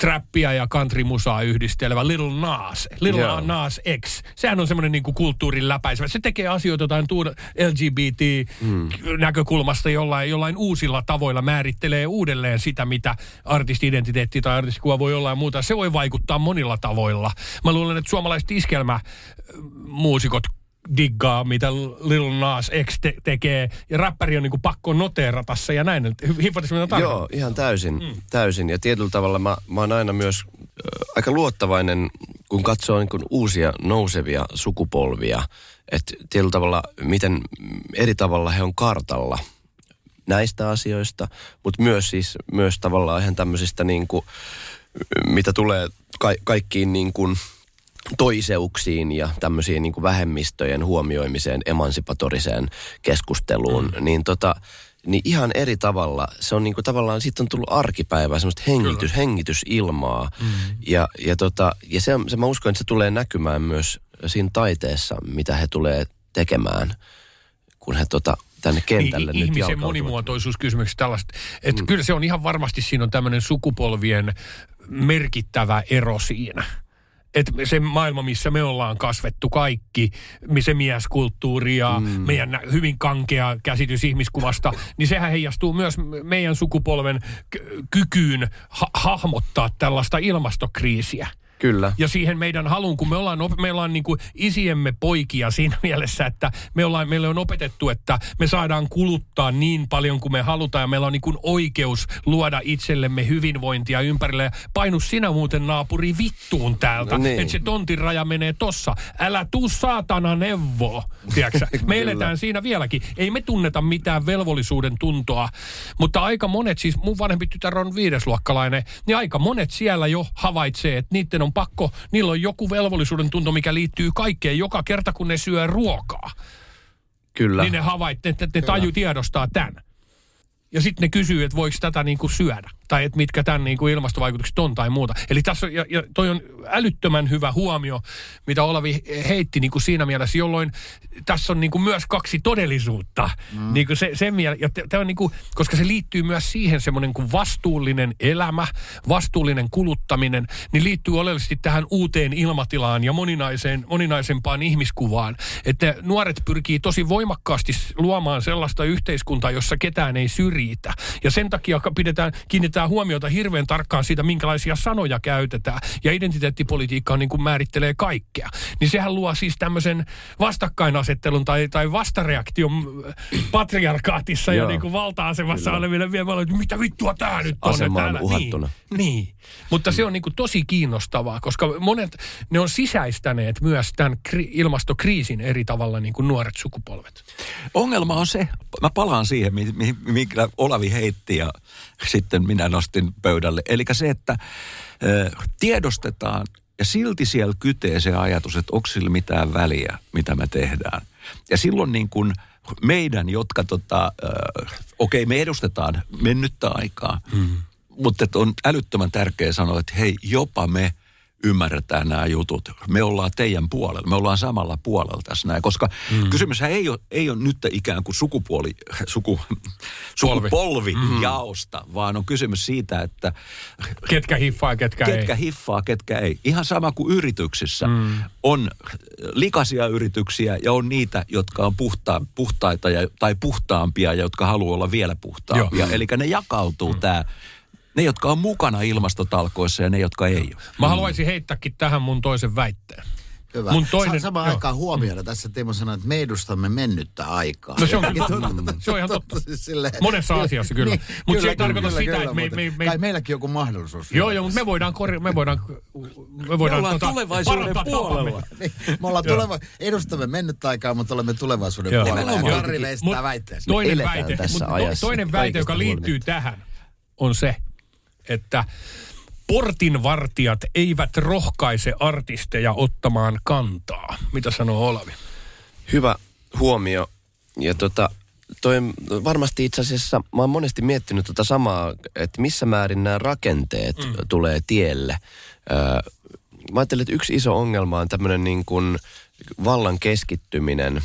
trappia ja countrymusaa yhdistelevä Little Nas, Little yeah. Nas X. Sehän on semmoinen niinku kulttuurin läpäisevä. Se tekee asioita jotain tuuda LGBT-näkökulmasta mm. jollain, jollain uusilla tavoilla, määrittelee uudelleen sitä, mitä artisti-identiteetti tai artistikuva voi olla ja muuta. Se voi vaikuttaa monilla tavoilla. Mä luulen, että suomalaiset iskelmämuusikot diggaa, mitä Lil Nas X te- tekee. Ja räppäri on niinku pakko noteerata se ja näin. Hippatis mitä Joo, ihan täysin. Mm. täysin. Ja tietyllä tavalla mä, mä oon aina myös äh, aika luottavainen, kun katsoo niin uusia nousevia sukupolvia. Että tietyllä tavalla, miten eri tavalla he on kartalla näistä asioista, mutta myös siis myös tavallaan ihan tämmöisistä niin kuin, mitä tulee ka- kaikkiin niin kuin, toiseuksiin ja tämmöisiin niin vähemmistöjen huomioimiseen, emansipatoriseen keskusteluun, mm. niin tota, niin ihan eri tavalla. Se on niinku tavallaan, siitä on tullut arkipäivää, semmoista hengitys, hengitysilmaa. Mm. Ja, ja, tota, ja se, se, mä uskon, että se tulee näkymään myös siinä taiteessa, mitä he tulee tekemään, kun he tota, tänne kentälle I, nyt Ihmisen monimuotoisuuskysymykset tällaista. Että mm. kyllä se on ihan varmasti, siinä on tämmöinen sukupolvien merkittävä ero siinä että se maailma, missä me ollaan kasvettu kaikki, se mieskulttuuri ja mm. meidän hyvin kankea käsitys ihmiskuvasta, niin sehän heijastuu myös meidän sukupolven kykyyn ha- hahmottaa tällaista ilmastokriisiä. Kyllä. Ja siihen meidän haluun, kun me ollaan, me ollaan niin kuin isiemme poikia siinä mielessä, että me ollaan, meille on opetettu, että me saadaan kuluttaa niin paljon kuin me halutaan ja meillä on niin kuin oikeus luoda itsellemme hyvinvointia ympärille. Painu sinä muuten naapuri vittuun täältä, no niin. että se tontin raja menee tossa. Älä tuu saatana neuvoa, Me eletään siinä vieläkin. Ei me tunneta mitään velvollisuuden tuntoa, mutta aika monet, siis mun vanhempi tytär on viidesluokkalainen, niin aika monet siellä jo havaitsee, että niiden on pakko, niillä on joku velvollisuuden tunto, mikä liittyy kaikkeen joka kerta, kun ne syö ruokaa. Kyllä. Niin ne havaitte, että ne taju tiedostaa tämän. Ja sitten ne kysyy, että voiko tätä niin kuin syödä tai että mitkä tämän niin kuin ilmastovaikutukset on tai muuta. Eli tässä on, ja, ja toi on älyttömän hyvä huomio, mitä Olavi heitti niin kuin siinä mielessä, jolloin tässä on niin kuin myös kaksi todellisuutta. Mm. Niin kuin se, sen miele- ja te, on niin kuin, koska se liittyy myös siihen semmoinen kuin vastuullinen elämä, vastuullinen kuluttaminen, niin liittyy oleellisesti tähän uuteen ilmatilaan ja moninaiseen, moninaisempaan ihmiskuvaan. Että nuoret pyrkii tosi voimakkaasti luomaan sellaista yhteiskuntaa, jossa ketään ei syrji siitä. Ja sen takia pidetään, kiinnitetään huomiota hirveän tarkkaan siitä, minkälaisia sanoja käytetään. Ja identiteettipolitiikka on niin kuin määrittelee kaikkea. Niin sehän luo siis tämmöisen vastakkainasettelun tai, tai vastareaktion patriarkaatissa ja niin kuin valta-asemassa oleville vielä, että mitä vittua tää nyt on. Asema on täällä. uhattuna. Niin, niin. Mutta se on niin kuin tosi kiinnostavaa, koska monet, ne on sisäistäneet myös tämän kri- ilmastokriisin eri tavalla niin kuin nuoret sukupolvet. Ongelma on se, mä palaan siihen, mi- mi- mikä Olavi heitti ja sitten minä nostin pöydälle. Eli se, että tiedostetaan ja silti siellä kytee se ajatus, että onko sillä mitään väliä, mitä me tehdään. Ja silloin niin kuin meidän, jotka tota, okei okay, me edustetaan mennyttä aikaa, hmm. mutta on älyttömän tärkeää sanoa, että hei jopa me – ymmärretään nämä jutut. Me ollaan teidän puolella, me ollaan samalla puolella tässä näin, koska mm. kysymyshän ei ole, ei ole nyt ikään kuin sukupuoli, suku, sukupolvi mm. jaosta, vaan on kysymys siitä, että... Ketkä hiffaa, ketkä, ketkä ei. hiffaa, ketkä ei. Ihan sama kuin yrityksissä. Mm. On likaisia yrityksiä ja on niitä, jotka on puhta, puhtaita ja, tai puhtaampia ja jotka haluaa olla vielä puhtaampia. Eli ne jakautuu mm. tämä ne, jotka on mukana ilmastotalkoissa ja ne, jotka ei ole. Mä haluaisin heittääkin tähän mun toisen väitteen. Hyvä. Mun toinen, samaan aikaan huomioida tässä Timo sanoi, että me edustamme mennyttä aikaa. No se on, totta. se on ihan totta. Siis silleen, Monessa asiassa kyllä. niin, mutta se ei tarkoita kyllä, sitä, kyllä, että me, me, me, Kai meilläkin joku mahdollisuus. Joo, joo, mutta me voidaan, korja, me voidaan, me voidaan me tota, tulevaisuuden puolella. niin, me ollaan tuleva, edustamme mennyttä aikaa, mutta olemme tulevaisuuden joo. puolella. Ja Karri veistää väitteensä. Toinen väite, toinen väite, joka liittyy tähän, on se, että portinvartijat eivät rohkaise artisteja ottamaan kantaa. Mitä sanoo Olavi? Hyvä huomio. Ja tota, toi varmasti itse asiassa, mä oon monesti miettinyt tota samaa, että missä määrin nämä rakenteet mm. tulee tielle. Öö, mä ajattelen, että yksi iso ongelma on tämmöinen niin kuin vallan keskittyminen,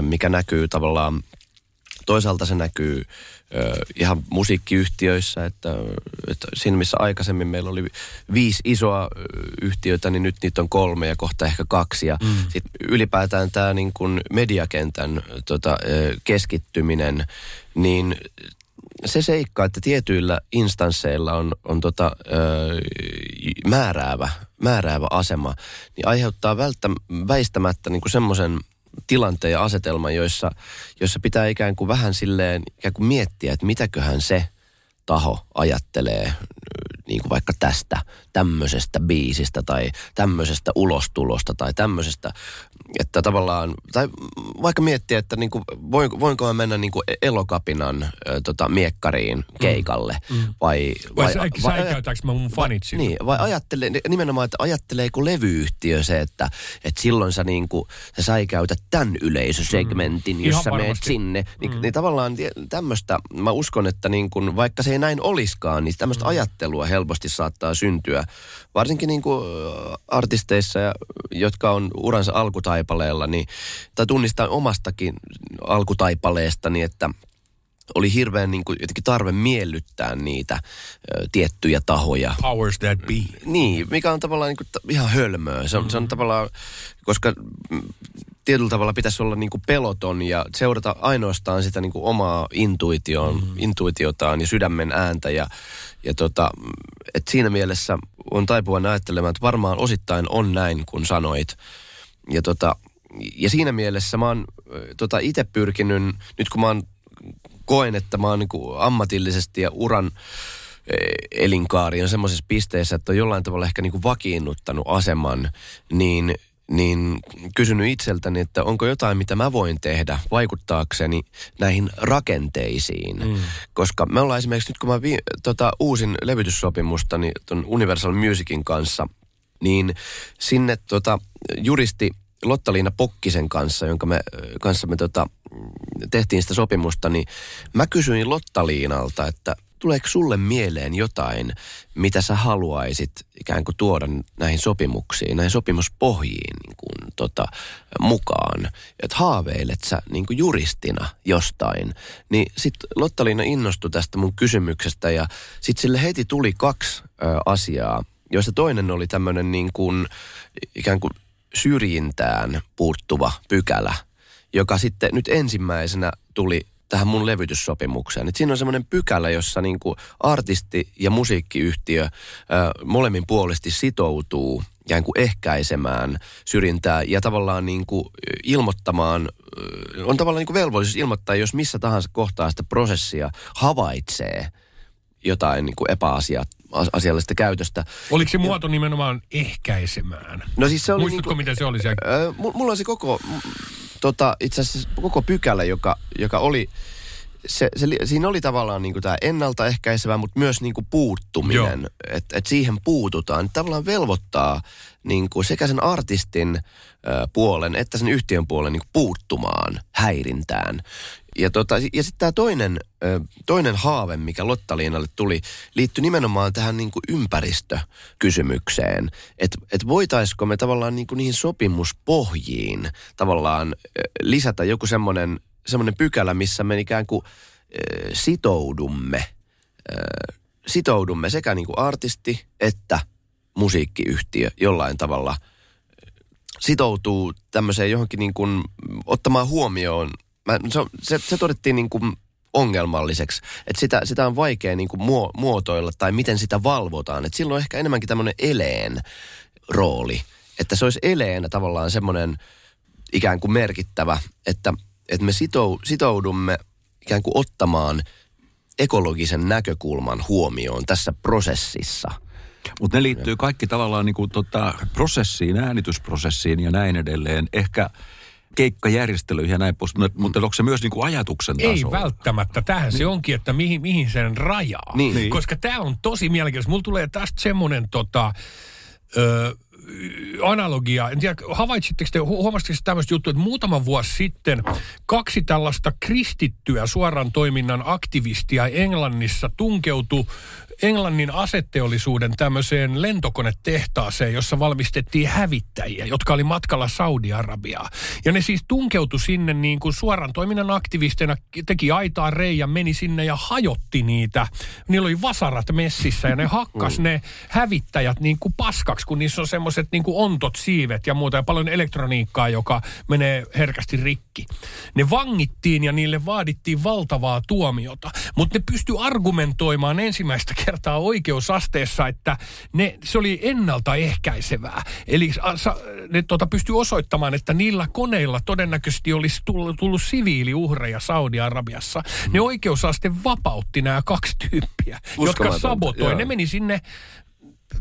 mikä näkyy tavallaan, toisaalta se näkyy ihan musiikkiyhtiöissä, että, että siinä missä aikaisemmin meillä oli viisi isoa yhtiötä, niin nyt niitä on kolme ja kohta ehkä kaksi. Ja mm. sit ylipäätään tämä niin kuin mediakentän tota, keskittyminen, niin se seikka, että tietyillä instansseilla on, on tota, ö, määräävä, määräävä asema, niin aiheuttaa välttä, väistämättä niin semmoisen tilanteen ja asetelman, joissa, joissa pitää ikään kuin vähän silleen ikään kuin miettiä, että mitäköhän se taho ajattelee niin kuin vaikka tästä tämmöisestä biisistä tai tämmöisestä ulostulosta tai tämmöisestä että tavallaan, tai vaikka miettiä, että niin kuin, voinko mä mennä niin kuin elokapinan äh, tota, miekkariin mm. keikalle, mm. vai... Vai, vai, vai säikäytääkö mä mun fanit vai, Niin, vai ajattelee, nimenomaan, että ajatteleeko levyyhtiö se, että, että silloin sä niin kuin, sä säikäytät tämän yleisösegmentin, mm. jossa menet sinne. Niin, mm. niin tavallaan tämmöistä, mä uskon, että niin kuin, vaikka se ei näin oliskaan, niin tämmöistä mm. ajattelua helposti saattaa syntyä. Varsinkin niin kuin artisteissa, jotka on uransa alkutai taipaleella, niin, tai tunnistan omastakin alkutaipaleestani, että oli hirveän niin kuin, jotenkin tarve miellyttää niitä ö, tiettyjä tahoja. Powers that be. Niin, mikä on tavallaan niin kuin, ihan hölmöä. Se on, mm. se on tavallaan, koska tietyllä tavalla pitäisi olla niin kuin peloton ja seurata ainoastaan sitä niin kuin omaa intuitioon, mm. intuitiotaan ja sydämen ääntä. Ja, ja tota, et siinä mielessä on taipuvan ajattelemaan, että varmaan osittain on näin, kun sanoit. Ja, tota, ja siinä mielessä mä oon tota, itse pyrkinyt, nyt kun mä oon, koen, että mä oon niin ammatillisesti ja uran elinkaari on semmoisessa pisteessä, että on jollain tavalla ehkä niin kuin vakiinnuttanut aseman, niin, niin kysynyt itseltäni, että onko jotain, mitä mä voin tehdä vaikuttaakseni näihin rakenteisiin. Mm. Koska me ollaan esimerkiksi nyt, kun mä vi, tota, uusin levytyssopimusta niin ton Universal Musicin kanssa, niin sinne tota, juristi Lotta-Liina Pokkisen kanssa, jonka me, kanssa me tota, tehtiin sitä sopimusta, niin mä kysyin Lotta-Liinalta, että tuleeko sulle mieleen jotain, mitä sä haluaisit ikään kuin tuoda näihin sopimuksiin, näihin sopimuspohjiin niin kuin, tota, mukaan. Että haaveilet sä niin kuin juristina jostain. Niin sitten Lotta-Liina innostui tästä mun kysymyksestä ja sitten sille heti tuli kaksi ö, asiaa, joista toinen oli tämmöinen niin kuin ikään kuin syrjintään puuttuva pykälä, joka sitten nyt ensimmäisenä tuli tähän mun levytyssopimukseen. Et siinä on semmoinen pykälä, jossa niin kuin artisti ja musiikkiyhtiö ö, molemmin puolesti sitoutuu ikään kuin ehkäisemään syrjintää ja tavallaan niin kuin ilmoittamaan, on tavallaan niin kuin velvollisuus ilmoittaa, jos missä tahansa kohtaa sitä prosessia havaitsee jotain niin kuin epäasiallista käytöstä. Oliko se muoto nimenomaan ehkäisemään? No siis se oli Muistatko, niinku- miten se oli se? Mu- mulla on se koko, tota, itse asiassa koko pykälä, joka, joka oli, se, se, siinä oli tavallaan niin tämä ennaltaehkäisevä, mutta myös niin puuttuminen, että et siihen puututaan. Tavallaan velvoittaa niin kuin sekä sen artistin puolen että sen yhtiön puolen niin puuttumaan häirintään. Ja, tota, ja sitten tämä toinen, toinen haave, mikä Lottaliinalle tuli, liittyi nimenomaan tähän niin kuin ympäristökysymykseen. Että et voitaisiko me tavallaan niin kuin niihin sopimuspohjiin tavallaan lisätä joku semmoinen semmoinen pykälä, missä me ikään kuin sitoudumme, sitoudumme sekä niin kuin artisti että musiikkiyhtiö jollain tavalla sitoutuu tämmöiseen johonkin niin kuin ottamaan huomioon. Mä, se, se, se todettiin niin kuin ongelmalliseksi, että sitä, sitä on vaikea niin kuin muo, muotoilla tai miten sitä valvotaan. Että silloin ehkä enemmänkin tämmöinen eleen rooli, että se olisi eleenä tavallaan semmoinen ikään kuin merkittävä, että, että me sitou, sitoudumme ikään kuin ottamaan ekologisen näkökulman huomioon tässä prosessissa. Mutta ne liittyy kaikki tavallaan niin kuin tota prosessiin, äänitysprosessiin ja näin edelleen. Ehkä keikkajärjestelyihin ja näin pois, mutta, mutta onko se myös niin kuin ajatuksen Ei tasolla? välttämättä. Tähän se onkin, että mihin, mihin sen rajaa. Niin. Niin. Koska tämä on tosi mielenkiintoista. Mulla tulee tästä semmoinen tota, ö, analogia. En tiedä, havaitsitteko te, hu- huomasitteko te tämmöistä juttua, että muutama vuosi sitten kaksi tällaista kristittyä suoran toiminnan aktivistia Englannissa tunkeutui Englannin aseteollisuuden tämmöiseen lentokonetehtaaseen, jossa valmistettiin hävittäjiä, jotka oli matkalla Saudi-Arabiaa. Ja ne siis tunkeutui sinne niin kuin suoran toiminnan aktivisteina, teki aitaa reijän, meni sinne ja hajotti niitä. Niillä oli vasarat messissä ja ne hakkas ne hävittäjät niin kuin paskaksi, kun niissä on semmoiset niin kuin ontot siivet ja muuta ja paljon elektroniikkaa, joka menee herkästi rikki. Ne vangittiin ja niille vaadittiin valtavaa tuomiota, mutta ne pystyi argumentoimaan ensimmäistä kertaa oikeusasteessa, että ne, se oli ennaltaehkäisevää. Eli sa- ne tota, pystyi osoittamaan, että niillä koneilla todennäköisesti olisi tullut, tullut siviiliuhreja Saudi-Arabiassa. Ne oikeusaste vapautti nämä kaksi tyyppiä, jotka sabotoi. joo. Ne meni sinne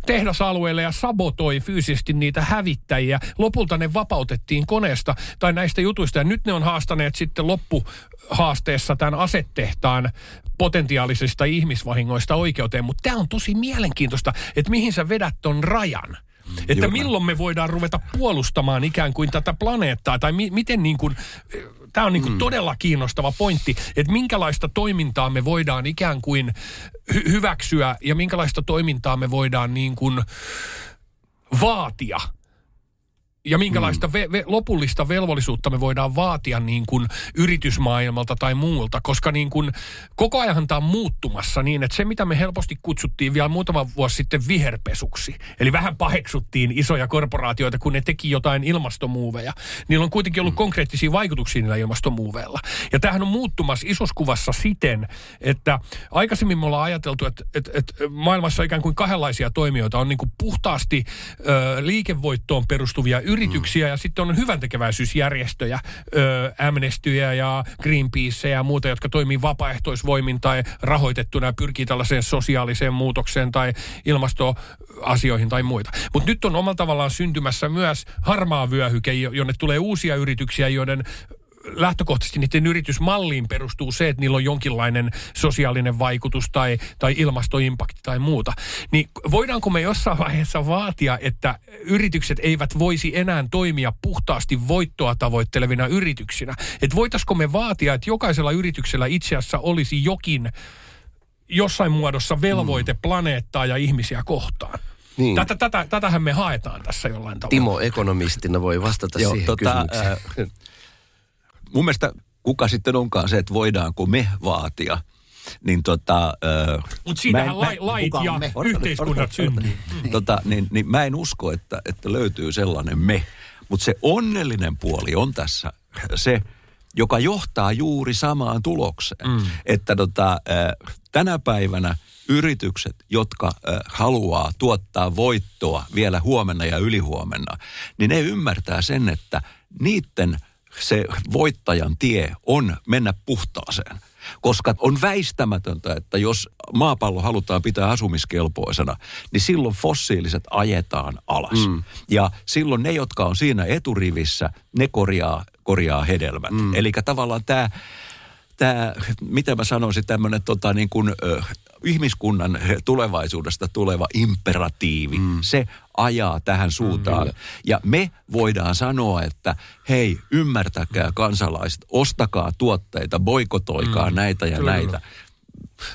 tehdasalueelle ja sabotoi fyysisesti niitä hävittäjiä. Lopulta ne vapautettiin koneesta tai näistä jutuista ja nyt ne on haastaneet sitten loppuhaasteessa tämän asetehtaan potentiaalisista ihmisvahingoista oikeuteen. Mutta tämä on tosi mielenkiintoista, että mihin sä vedät ton rajan. Että Juuri milloin me voidaan ruveta puolustamaan ikään kuin tätä planeettaa, tai mi- miten niin kuin, tämä on niin kuin todella kiinnostava pointti, että minkälaista toimintaa me voidaan ikään kuin hy- hyväksyä, ja minkälaista toimintaa me voidaan niin kuin vaatia ja minkälaista Mm. ve- ve- lopullista velvollisuutta me voidaan vaatia niin kuin yritysmaailmalta tai muulta, koska niin kuin koko ajan tämä on muuttumassa niin, että se mitä me helposti kutsuttiin vielä muutama vuosi sitten viherpesuksi, eli vähän paheksuttiin isoja korporaatioita, kun ne teki jotain ilmastomuuveja. Niillä on kuitenkin ollut konkreettisia vaikutuksia niillä ilmastomuuveilla. Ja tämähän on muuttumassa isossa kuvassa siten, että aikaisemmin me ollaan ajateltu, että, että, että maailmassa on ikään kuin kahdenlaisia toimijoita. On niin kuin puhtaasti ö, liikevoittoon perustuvia yrityksiä ja sitten on hyvän tekeväisyysjärjestöjä, ö, Amnestyjä ja Greenpeaceja ja muuta, jotka toimii vapaaehtoisvoimin tai rahoitettuna ja pyrkii tällaiseen sosiaaliseen muutokseen tai ilmastoasioihin tai muita. Mutta nyt on omalla tavallaan syntymässä myös harmaa vyöhyke, jo- jonne tulee uusia yrityksiä, joiden lähtökohtaisesti niiden yritysmalliin perustuu se, että niillä on jonkinlainen sosiaalinen vaikutus tai, tai ilmastoimpakti tai muuta. Niin voidaanko me jossain vaiheessa vaatia, että yritykset eivät voisi enää toimia puhtaasti voittoa tavoittelevina yrityksinä? Että voitaisiko me vaatia, että jokaisella yrityksellä itse asiassa olisi jokin jossain muodossa velvoite planeettaa ja ihmisiä kohtaan? Niin. Tätä, tätä, tätähän me haetaan tässä jollain tavalla. Timo ekonomistina voi vastata Joo, siihen tota, kysymykseen. Mun mielestä kuka sitten onkaan se, että voidaanko me vaatia, niin tota... Äh, Mutta siitähän en- lai, mä- lait ja me? yhteiskunnat syntyy. tota, niin, niin mä en usko, että, että löytyy sellainen me. Mutta se onnellinen puoli on tässä se, joka johtaa juuri samaan tulokseen. Mm. Että tota, äh, tänä päivänä yritykset, jotka äh, haluaa tuottaa voittoa vielä huomenna ja ylihuomenna, niin ne ymmärtää sen, että niiden se voittajan tie on mennä puhtaaseen. Koska on väistämätöntä, että jos maapallo halutaan pitää asumiskelpoisena, niin silloin fossiiliset ajetaan alas. Mm. Ja silloin ne, jotka on siinä eturivissä, ne korjaa, korjaa hedelmät. Mm. Eli tavallaan tämä tämä, mitä mä sanoisin, tämmöinen tota, niin kuin, ö, ihmiskunnan tulevaisuudesta tuleva imperatiivi, mm. se ajaa tähän suuntaan. Mm, ja me voidaan sanoa, että hei, ymmärtäkää kansalaiset, ostakaa tuotteita, boikotoikaa mm. näitä ja Kyllä, näitä. kyllä.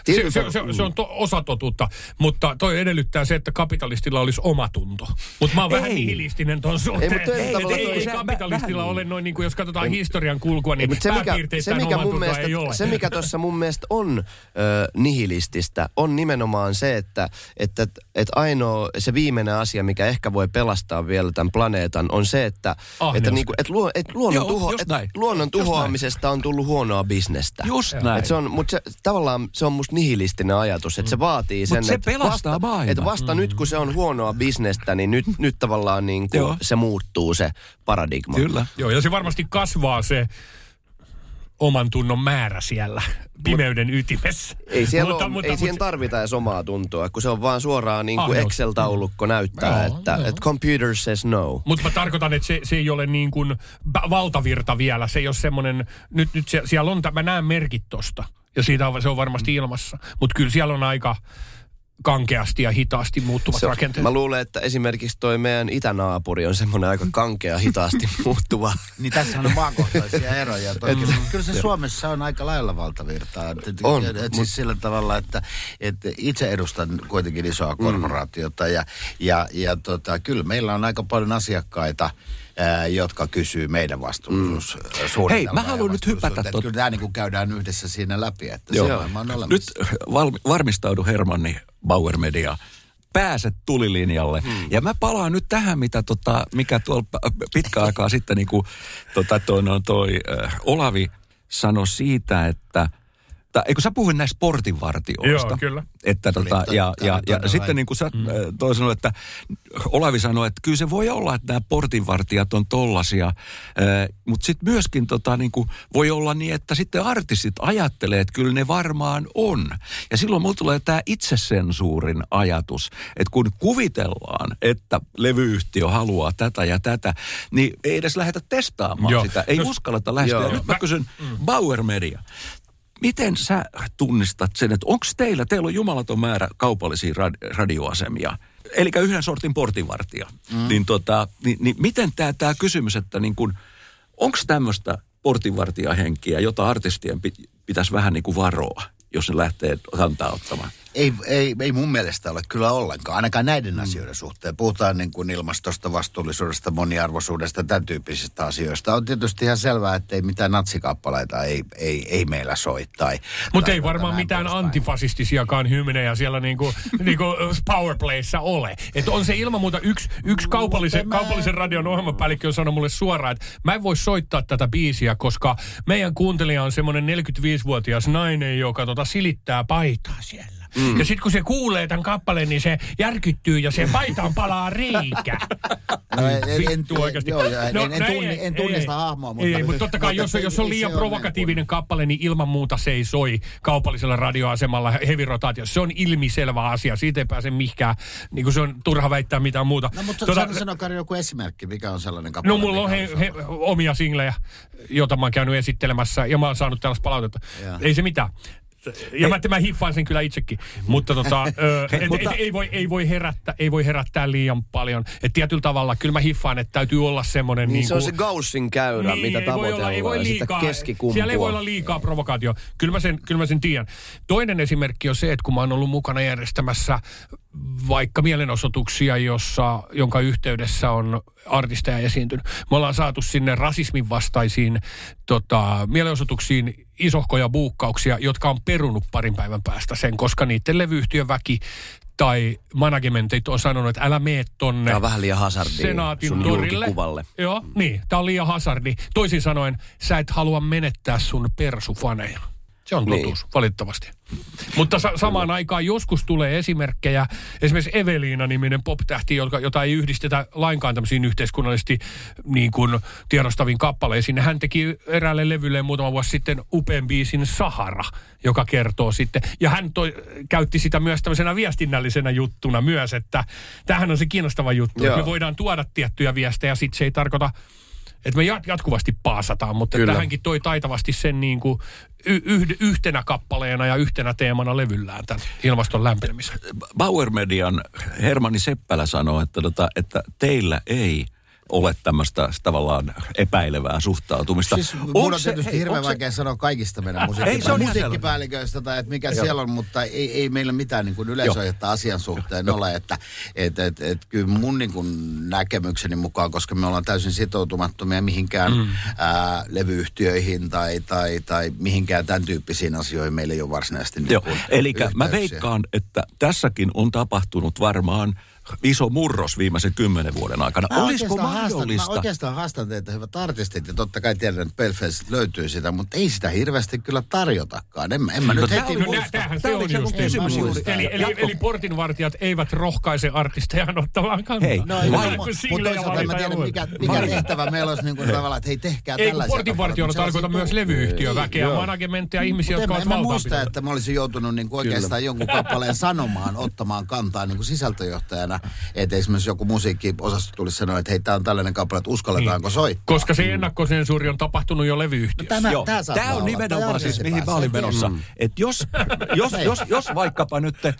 Se, se, se, se on to, osa totuutta, mutta toi edellyttää se, että kapitalistilla olisi omatunto. Mutta mä oon vähän Ei. nihilistinen ton suhteen. Ei, mutta ei, ei, ei se- kapitalistilla vähän ole niin. noin, niin kuin jos katsotaan historian kulkua, niin se, mikä, se, mikä mun mielestä, ei ole. se, mikä tuossa mun mielestä on ö, nihilististä, on nimenomaan se, että, että, että ainoa, se viimeinen asia, mikä ehkä voi pelastaa vielä tämän planeetan, on se, että, Ahneus. että, niinku, että, luo, että luonnon, Joo, tuho, että tuhoamisesta on tullut huonoa bisnestä. Just näin. Et se on, mutta se, tavallaan se on musta nihilistinen ajatus, että se vaatii sen, Mut se että pelastaa vasta, että vasta nyt kun se on huonoa bisnestä, niin nyt, nyt tavallaan niin kuin se muuttuu se paradigma. Kyllä. Joo, ja se varmasti kasvaa se oman tunnon määrä siellä pimeyden ytimessä. Ei, siellä Mutta- ole, mutta- ei siihen mutta- tarvita edes omaa tuntoa, kun se on vaan suoraan niin kuin Ahneus. Excel-taulukko näyttää, Joo, että, joo. että computer says no. Mutta mä tarkoitan, että se, se ei ole niin kuin valtavirta vielä. Se ei ole semmoinen, nyt, nyt se, siellä on, mä näen merkit tosta. Ja siitä on, se on varmasti ilmassa. Mutta kyllä siellä on aika kankeasti ja hitaasti muuttuvat Se, rakenteet. mä luulen, että esimerkiksi toi meidän itänaapuri on semmoinen aika kankea, hitaasti muuttuva. Niin tässä on maakohtaisia eroja. Toki. Kyllä se Suomessa on aika lailla valtavirtaa. Et, et, On, et, et mut- siis sillä tavalla, että et itse edustan kuitenkin isoa korporaatiota ja, ja, ja tota, kyllä meillä on aika paljon asiakkaita, jotka kysyy meidän vastuullisuussuunnitelmaa. Hei, mä haluan nyt hypätä tot- Kyllä tämä niin käydään yhdessä siinä läpi, että Joo. se on olemassa. Nyt valmi, varmistaudu Hermanni Bauer Media. Pääset tulilinjalle. Hmm. Ja mä palaan nyt tähän, mitä tota, mikä tuolla p- pitkä aikaa sitten niin kuin, tota, toi, no, toi äh, Olavi sanoi siitä, että tai, eikö sä puhuin näistä portinvartioista? Joo, kyllä. Että, tota, ja, ja, ja toinen sitten niin kuin sä mm. toi sanoi, että Olavi sanoi, että kyllä se voi olla, että nämä portinvartijat on tollasia, mutta sitten myöskin tota, niin kuin, voi olla niin, että sitten artistit ajattelee, että kyllä ne varmaan on. Ja silloin mulla tulee tämä itsesensuurin ajatus, että kun kuvitellaan, että levyyhtiö haluaa tätä ja tätä, niin ei edes lähdetä testaamaan Joo. sitä. Ei Jos- uskalleta lähestyä. Joo. Ja Nyt mä kysyn, Bauer Media, Miten sä tunnistat sen, että onko teillä, teillä on jumalaton määrä kaupallisia rad, radioasemia, eli yhden sortin portinvartija, mm. niin, tota, niin, niin miten tämä tää kysymys, että niin onko tämmöistä portinvartijahenkiä, jota artistien pit, pitäisi vähän niin kuin varoa, jos ne lähtee kantaa ottamaan? Ei, ei, ei mun mielestä ole kyllä ollenkaan, ainakaan näiden mm. asioiden suhteen. Puhutaan niin kuin ilmastosta, vastuullisuudesta, moniarvoisuudesta, tämän tyyppisistä asioista. On tietysti ihan selvää, että ei mitään natsikappaleita ei, ei, ei meillä soi. Mutta ei varmaan mitään poispäin. antifasistisiakaan hymnejä siellä niinku, niinku powerplayssä ole. Et on se ilman muuta yksi, yksi kaupallisen, mä- kaupallisen radion ohjelmapäällikkö on sanonut mulle suoraan, että mä en voi soittaa tätä biisiä, koska meidän kuuntelija on semmoinen 45-vuotias nainen, joka tota silittää paitaa siellä. Mm. Ja sitten kun se kuulee tämän kappaleen, niin se järkyttyy ja se paitaan palaa reikä. No, en, en, en, Vittu oikeasti. Joo, joo, en, No, en, en, ei- en tunnista ei, hahmoa, mutta... Ei, mutta totta kai, jos, on- jos on liian se ole provokatiivinen niin kappale, niin ilman muuta se ei soi kaupallisella radioasemalla heavy rotaatiossa. Se on ilmiselvä asia. Siitä ei pääse mihinkään. Niin kuin se on turha väittää mitään muuta. No, mutta Tota- sano, sano Kari joku esimerkki, mikä on sellainen kappale. No mulla on he, he, omia singlejä, joita mä oon käynyt esittelemässä ja mä oon saanut tällaista palautetta. Joo. Ei se mitään. Ja mä, mä hiffaan sen kyllä itsekin. Mutta tota, ö, et, mutta- et, ei, voi, ei, voi herättää, ei voi herättää liian paljon. Et tietyllä tavalla kyllä mä hiffaan, että täytyy olla semmoinen... Niin, niin se on kuin- se Gaussin käyrä, mitä ei voi olla, tavoitellaan. ei voi liikaa, siellä ei voi olla liikaa provokaatio. Kyllä mä, sen, kyllä mä sen tiedän. Toinen esimerkki on se, että kun mä oon ollut mukana järjestämässä vaikka mielenosoituksia, jossa, jonka yhteydessä on artisteja esiintynyt. Me ollaan saatu sinne rasismin vastaisiin tota, mielenosoituksiin isohkoja buukkauksia, jotka on perunut parin päivän päästä sen, koska niiden levyyhtiön väki tai managementit on sanonut, että älä mene tonne Tämä on vähän liian hazardia Senaatin sun torille. julkikuvalle. Joo, niin. Tämä on liian hazardi. Toisin sanoen, sä et halua menettää sun persufaneja. Se on Niin. totuus, valitettavasti. Mutta sa- samaan aikaan joskus tulee esimerkkejä, esimerkiksi Eveliina-niminen pop-tähti, jota, jota ei yhdistetä lainkaan tämmöisiin yhteiskunnallisesti niin kuin tiedostaviin kappaleisiin. Hän teki eräälle levylle muutama vuosi sitten upean biisin Sahara, joka kertoo sitten. Ja hän toi, käytti sitä myös tämmöisenä viestinnällisenä juttuna myös, että tämähän on se kiinnostava juttu, Joo. että me voidaan tuoda tiettyjä viestejä, sitten se ei tarkoita että me jat- jatkuvasti paasataan, mutta Kyllä. tähänkin toi taitavasti sen niin kuin yh- yhtenä kappaleena ja yhtenä teemana levyllään tämän ilmaston lämpenemisen. Bauer Median Hermanni Seppälä sanoi, että, tota, että teillä ei ole tämmöistä tavallaan epäilevää suhtautumista. Siis mun on se- tietysti hei, hirveän se- vaikea sanoa kaikista meidän se ihan musiikkipäälliköistä tai että mikä siellä on, mutta ei, ei meillä mitään niin kuin yleisohjetta asian suhteen ole. Että et, et, et, kyllä mun niin kuin näkemykseni mukaan, koska me ollaan täysin sitoutumattomia mihinkään mm. ää, levyyhtiöihin tai, tai, tai mihinkään tämän tyyppisiin asioihin, meillä ei ole varsinaisesti niin Joo, eli mä veikkaan, että tässäkin on tapahtunut varmaan iso murros viimeisen kymmenen vuoden aikana. Mä Olisiko oikeastaan Haastan, mahdollista? mä oikeastaan haastan teitä hyvät artistit ja totta kai tiedän, että Belfast löytyy sitä, mutta ei sitä hirveästi kyllä tarjotakaan. En, en mä No nyt heti oli- No muista. tämähän se on just. kysymys juuri. Eli, eli, Jatko- eli portinvartijat eivät rohkaise artisteja ottamaan kantaa. Hei, No ei, Vai- mutta toisaalta en mä tiedä, mikä, mikä tehtävä meillä olisi niin kuin tavallaan, että hei tehkää Ei tällaisia portinvartijana kappaleita, tarkoita myös levyyhtiöväkeä, Joo. managementteja, ihmisiä, jotka ovat valtaan muista, että mä olisin joutunut niin oikeastaan jonkun kappaleen sanomaan, ottamaan kantaa niin sisältöjohtajana. Että esimerkiksi joku musiikkiosasto tulisi sanoa, että hei, tämä on tällainen kappale, että uskalletaanko soittaa. Koska se ennakkosensuuri on tapahtunut jo levyyhtiössä. Tämä, Joo, tämä, tämä on olla. nimenomaan siis, mihin mä olin menossa. tietysti. Että jos, jos, jos, jos vaikkapa nyt äh,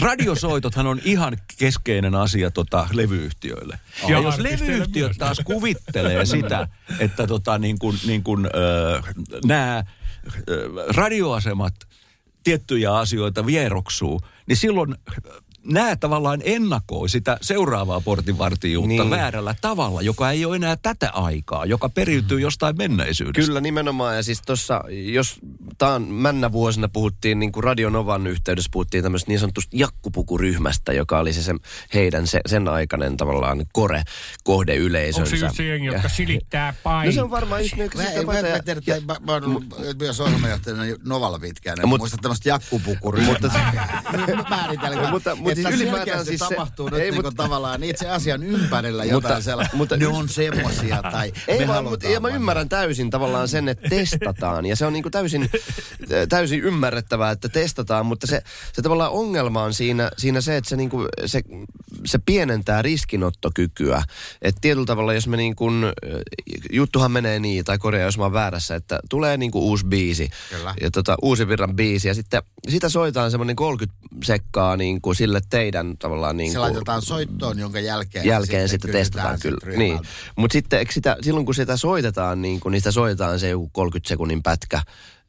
radiosoitothan on ihan keskeinen asia tota, levyyhtiöille. Ja, Ja jos levyyhtiöt myös. taas kuvittelee sitä, että tota, niin kuin, niin kuin, äh, nämä äh, radioasemat tiettyjä asioita vieroksuu, niin silloin nämä tavallaan ennakoi sitä seuraavaa portinvartijuutta niin. Niin. väärällä tavalla, joka ei ole enää tätä aikaa, joka periytyy jostain menneisyydestä. Kyllä nimenomaan, ja siis tuossa, jos taan männä vuosina puhuttiin, niin kuin Radionovan yhteydessä puhuttiin tämmöistä niin sanotusta jakkupukuryhmästä, joka oli se, se heidän se, sen aikainen tavallaan kore, kohdeyleisönsä. Onko se just se jengi, jotka Ja- silittää pain? No se on varmaan just ne, jotka Mä, sitä en, mä, ja- mä, mä, mä oon ollut myös ohjelmajohtajana Novalla pitkään. En Mut- muista tämmöistä jakkupukuryhmää. Mutta- määritelmää. Mutta- mutta että siis ylipäätään siis se- tapahtuu nyt ei, niinku mutta- tavallaan itse asian ympärillä Mutta- jotain sellaista. mutta- ne on semmosia tai Ei me vaan, mutta, ja mä ymmärrän täysin tavallaan sen, että testataan. Ja se on niin kuin täysin, täysin ymmärrettävää, että testataan. Mutta se, se tavallaan ongelma on siinä, siinä se, että se, niin kuin, se, se pienentää riskinottokykyä. Että tietyllä tavalla, jos me niin kuin, juttuhan menee niin, tai korjaa, jos mä oon väärässä, että tulee niin kuin uusi biisi. Kyllä. Ja tota, uusi virran biisi. Ja sitten sitä soitaan semmoinen 30 sekkaa niin kuin sille teidän tavallaan niin Se kuin, laitetaan soittoon, jonka jälkeen, jälkeen sitten, testataan kysytään kyllä. sit Niin. Mutta sitten sitä, silloin kun sitä soitetaan, niin kun, niin sitä soitetaan se joku 30 sekunnin pätkä.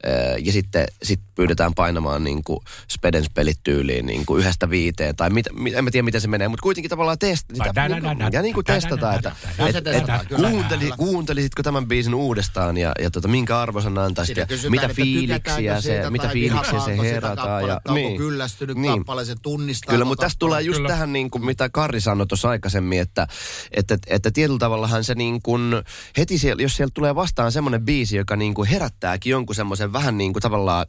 Öö, Ja sitten sit pyydetään painamaan niin kuin Spedens pelit tyyliin niin kuin yhdestä viiteen. Tai mit, mit, en mä tiedä, miten se menee, mutta kuitenkin tavallaan test, Tai sitä, da- da- niin, da- kuin- ja niin kuin testataan, että et, et, testataan, kuunteli, kuuntelisitko tämän biisin uudestaan ja, ja tota, minkä arvosan antaisit ja mitä fiiliksiä se, mitä fiiliksiä se herätään. Ja, onko kyllästynyt kappale, se tunnistaa Kyllä, koko mutta tässä tulee just tähän niin kuin, mitä Karri sanoi tuossa aikaisemmin, että, että, että tietyllä tavallahan se niin kuin, heti siellä, jos sieltä tulee vastaan semmoinen biisi, joka niin kuin herättääkin jonkun semmoisen vähän niin kuin tavallaan,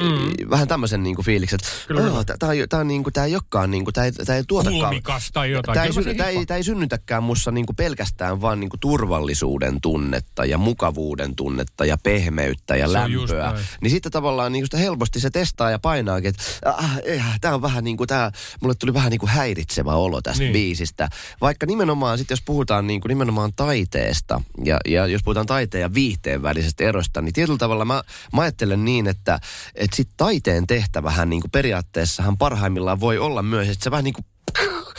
mm. vähän tämmöisen niin kuin fiiliksen, että oh, tämä on, tää on niin kuin, tämä ei olekaan niin kuin, tämä ei, tää ei tuotakaan. Kulmikas tai jotain. Tämä ei, tää ei, tää ei synnytäkään mussa niinku pelkästään vaan niinku turvallisuuden tunnetta ja mukavuuden tunnetta ja pehmeyttä ja Se lämpöä. Niin sitten tavallaan niinku sitä helposti se testaa ja painaakin, että ah, tämä on vähän niin kuin tämä, mulle tuli vähän niin kuin häiritsevä olo tästä Niin. niin. biisistä. Vaikka nimenomaan sitten jos puhutaan niinku nimenomaan taiteesta ja, ja jos puhutaan taiteen ja viihteen välisestä erosta, niin tietyllä tavalla mä, mä ajattelen niin, että, että sit taiteen tehtävähän niinku periaatteessahan parhaimmillaan voi olla myös, että se vähän niin kuin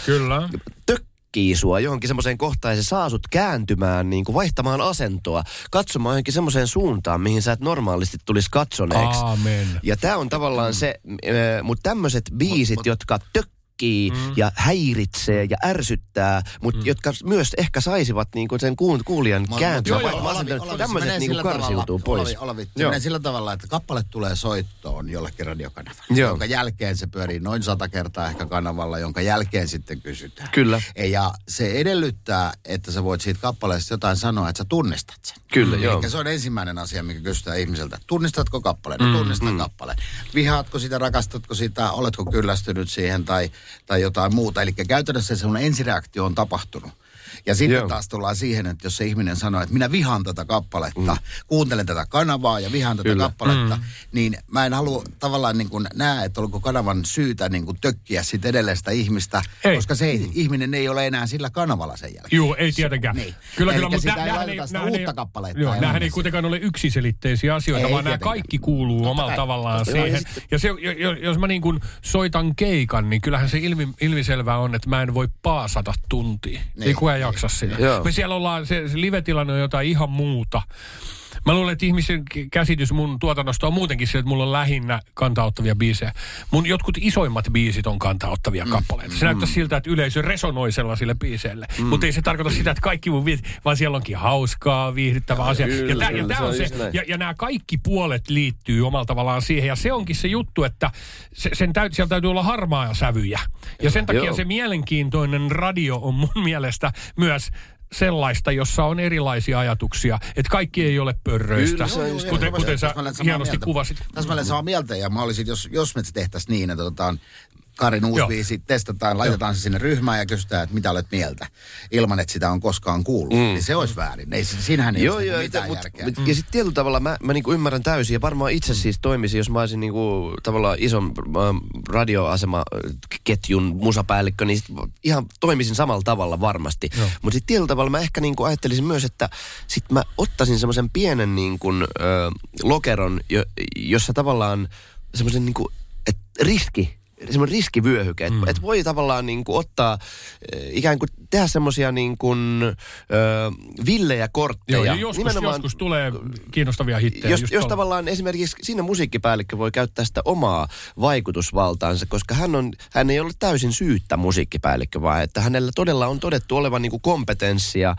Kyllä. tökkii sua johonkin semmoiseen kohtaan ja se saa sut kääntymään, niin kuin vaihtamaan asentoa, katsomaan johonkin semmoiseen suuntaan, mihin sä et normaalisti tulisi katsoneeksi. Aamen. Ja tämä on tavallaan se, mutta tämmöiset biisit, jotka tökkii tökkii mm. ja häiritsee ja ärsyttää, mutta mm. jotka myös ehkä saisivat niinku sen kuul- kuulijan kääntyä. Joo, joo, Olavi, Olavi, Tämmöiset niinku sillä karsiutuu tavalla, pois. Olavi, Olavi, se menee sillä tavalla, että kappale tulee soittoon jollekin radiokanavalle, Joo. jonka jälkeen se pyörii noin sata kertaa ehkä kanavalla, jonka jälkeen sitten kysytään. Kyllä. Ja se edellyttää, että sä voit siitä kappaleesta jotain sanoa, että sä tunnistat sen. Kyllä, joo. Eli se on ensimmäinen asia, mikä kysytään ihmiseltä. Tunnistatko kappaleen? No, tunnistan mm, kappaleen. Vihaatko sitä, rakastatko sitä, oletko kyllästynyt siihen tai, tai jotain muuta. Eli käytännössä se sun ensireaktio on tapahtunut. Ja sitten Joo. taas tullaan siihen, että jos se ihminen sanoo, että minä vihaan tätä kappaletta, mm. kuuntelen tätä kanavaa ja vihaan tätä Kyllä. kappaletta, mm. niin mä en halua tavallaan niin kuin näe, että onko kanavan syytä niin kuin tökkiä sit edelleen sitä ihmistä, Ei. koska se ei, ihminen ei ole enää sillä kanavalla sen jälkeen. Joo, ei tietenkään. Niin. Kyllä, Elikkä kyllä, mutta sitä nä- ei laiteta sitä näähän uutta kappaletta Joo, ei kuitenkaan ole yksiselitteisiä asioita, Ei vaan nämä kaikki kuuluu Totta omalla kai. tavallaan Totta siihen. Ja se, jo- jo- jos mä niin kuin soitan keikan, niin kyllähän se ilmi, ilmiselvää on, että mä en voi paasata tuntia. Ei kukaan jaksa sitä. Joo. Me siellä ollaan, se, se live-tilanne on jotain ihan muuta. Mä luulen, että ihmisen käsitys mun tuotannosta on muutenkin se, että mulla on lähinnä kantauttavia biisejä. Mun jotkut isoimmat biisit on kantauttavia mm. kappaleita. Se näyttää siltä, että yleisö resonoi sellaisille biiseille. Mm. Mutta ei se tarkoita sitä, että kaikki mun biisit, vaan siellä onkin hauskaa, viihdyttävää asiaa. Ja, kyllä, tää, ja, tää se on on se, näin. ja, ja nämä kaikki puolet liittyy omalla tavallaan siihen. Ja se onkin se juttu, että se, sen täyt, siellä täytyy olla harmaa sävyjä. Ja sen takia Joo. se mielenkiintoinen radio on mun mielestä myös sellaista, jossa on erilaisia ajatuksia. Että kaikki ei ole pörröistä, Kyllä, on just kuten, näin. kuten sä hienosti mieltä. kuvasit. Täsmälleen samaa mieltä ja mä olisin, jos, jos me tehtäisiin niin, että otetaan Karin uusi Joo. biisi, testataan, laitetaan se sinne ryhmään ja kysytään, että mitä olet mieltä, ilman että sitä on koskaan kuullut. Mm. Niin se olisi väärin. Ei, siinähän ei Joo, ole joo, mitään mut, järkeä. mut, ja sitten tietyllä tavalla mä, mä niinku ymmärrän täysin ja varmaan itse siis toimisin, jos mä olisin niinku tavallaan ison ähm, radioasemaketjun musapäällikkö, niin sit ihan toimisin samalla tavalla varmasti. Mutta sitten tietyllä tavalla mä ehkä niinku ajattelisin myös, että sit mä ottaisin semmoisen pienen niinku, ö, lokeron, jo, jossa tavallaan semmoisen niinku, et riski, semmoinen riskivyöhyke, että mm. et voi tavallaan niin kuin ottaa, eh, ikään kuin tehdä semmoisia niin kuin, ö, villejä kortteja. Joo, ja joskus, joskus tulee kiinnostavia hittejä. jos, jos tavallaan esimerkiksi siinä musiikkipäällikkö voi käyttää sitä omaa vaikutusvaltaansa, koska hän, on, hän ei ole täysin syyttä musiikkipäällikkö, vaan että hänellä todella on todettu olevan niin kuin kompetenssia,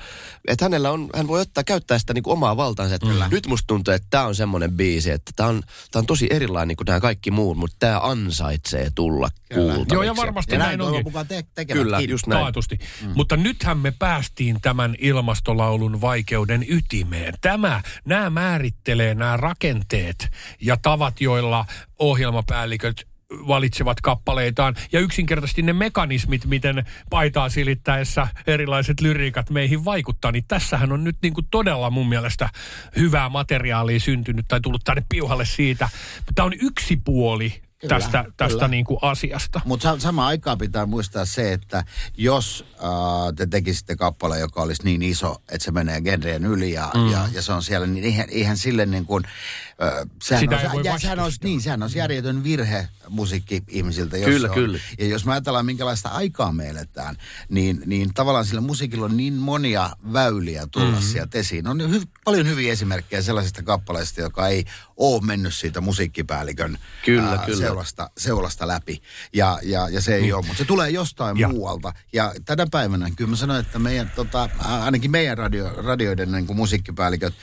että hänellä on, hän voi ottaa käyttää sitä niin kuin omaa valtaansa, että mm. nyt musta tuntuu, että tämä on semmoinen biisi, että tämä on, tää on tosi erilainen kuin nämä kaikki muut, mutta tämä ansaitsee tulla kuultaviksi. Joo, ja varmasti ja näin näin onkin. mukaan te- tekevätkin. Kyllä, just näin. Taatusti. Mm. Mutta nythän me päästiin tämän ilmastolaulun vaikeuden ytimeen. Tämä, nämä määrittelee nämä rakenteet ja tavat, joilla ohjelmapäälliköt valitsevat kappaleitaan ja yksinkertaisesti ne mekanismit, miten paitaa silittäessä erilaiset lyriikat meihin vaikuttaa, niin tässähän on nyt niin kuin todella mun mielestä hyvää materiaalia syntynyt tai tullut tänne piuhalle siitä. Mutta tämä on yksi puoli Kyllä, tästä, tästä kyllä. niin kuin asiasta. Mutta sa- samaan aikaan pitää muistaa se, että jos äh, te tekisitte kappale, joka olisi niin iso, että se menee genreen yli ja, mm. ja, ja se on siellä, niin eihän, eihän sille niin kuin, äh, sehän, Sitä olisi, jä, sehän, olisi, niin, sehän olisi järjetön virhe musiikki-ihmisiltä. Jos Kyllä, se on. kyllä. Ja jos me ajatellaan, minkälaista aikaa me eletään, niin, niin tavallaan sillä musiikilla on niin monia väyliä tulla Mm-hmm. mm. sieltä esiin. On hy- paljon hyviä esimerkkejä sellaisista kappaleista, joka ei ole mennyt siitä musiikkipäällikön Kyllä, kyllä. Seulasta, seulasta läpi. Ja, ja, ja se ei ole, mutta se tulee jostain Niin. Ja. muualta. Ja tänä päivänä kyllä mä sanoin, että meidän, tota, ainakin meidän radio, radioiden niin kuin musiikkipäälliköt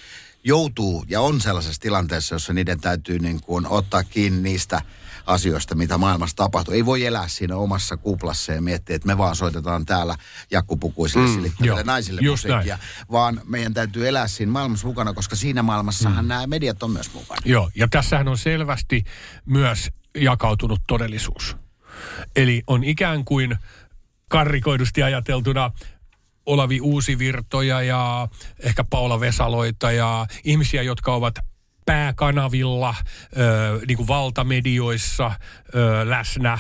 joutuu ja on sellaisessa tilanteessa, jossa niiden täytyy niin kuin ottaa kiinni niistä asioista, mitä maailmassa tapahtuu. Ei voi elää siinä omassa kuplassa ja miettiä, että me vaan soitetaan täällä jakkupukuisille mm, silittäville naisille just musiikkia, vaan meidän täytyy elää siinä maailmassa mukana, koska siinä maailmassahan mm. nämä mediat on myös mukana. Joo, ja tässähän on selvästi myös jakautunut todellisuus. Eli on ikään kuin karrikoidusti ajateltuna Olavi Uusivirtoja ja ehkä Paula Vesaloita ja ihmisiä, jotka ovat pääkanavilla, ö, niin kuin valtamedioissa ö, läsnä,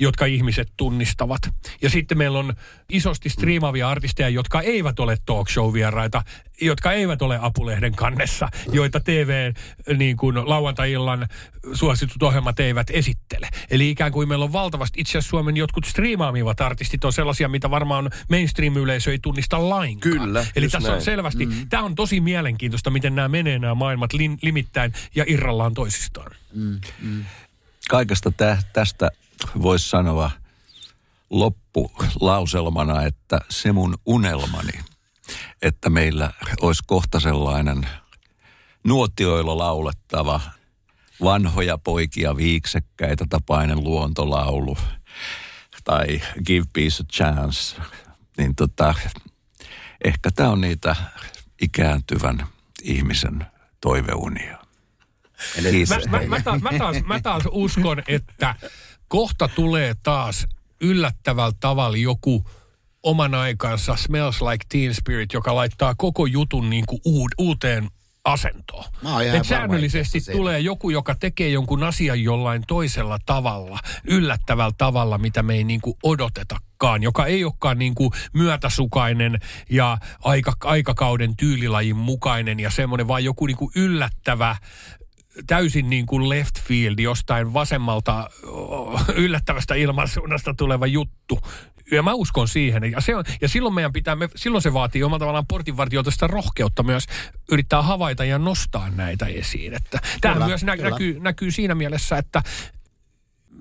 jotka ihmiset tunnistavat. Ja sitten meillä on isosti striimaavia artisteja, jotka eivät ole talk show-vieraita, jotka eivät ole apulehden kannessa, joita TV niin kuin lauantai-illan suositut ohjelmat eivät esittele. Eli ikään kuin meillä on valtavasti, itse asiassa Suomen jotkut striimaamivat artistit on sellaisia, mitä varmaan mainstream-yleisö ei tunnista lainkaan. Kyllä, Eli tässä on näin. selvästi, mm. tämä on tosi mielenkiintoista, miten nämä menee nämä maailmat lin, limittäin ja irrallaan toisistaan. Kaikesta tä, tästä voisi sanoa loppulauselmana, että se mun unelmani, että meillä olisi kohta sellainen nuotioilla laulettava vanhoja poikia viiksekkäitä tapainen luontolaulu tai Give Peace a Chance, niin tota, ehkä tämä on niitä ikääntyvän ihmisen toiveunia. Mä, mä, mä, taas, mä, taas, mä taas uskon, että kohta tulee taas yllättävällä tavalla joku oman aikansa Smells Like Teen Spirit, joka laittaa koko jutun niin kuin uud, uuteen asentoon. Et säännöllisesti tulee joku, joka tekee jonkun asian jollain toisella tavalla, yllättävällä tavalla, mitä me ei niin kuin odotetakaan, joka ei olekaan niin kuin myötäsukainen ja aika, aikakauden tyylilajin mukainen ja semmoinen, vaan joku niin kuin yllättävä täysin niin kuin left field, jostain vasemmalta yllättävästä ilmansuunnasta tuleva juttu. Ja mä uskon siihen. Ja, se on, ja silloin, meidän pitää, me, silloin se vaatii omalla tavallaan portinvartijoilta sitä rohkeutta myös yrittää havaita ja nostaa näitä esiin. Että tämä myös nä, näkyy, näkyy siinä mielessä, että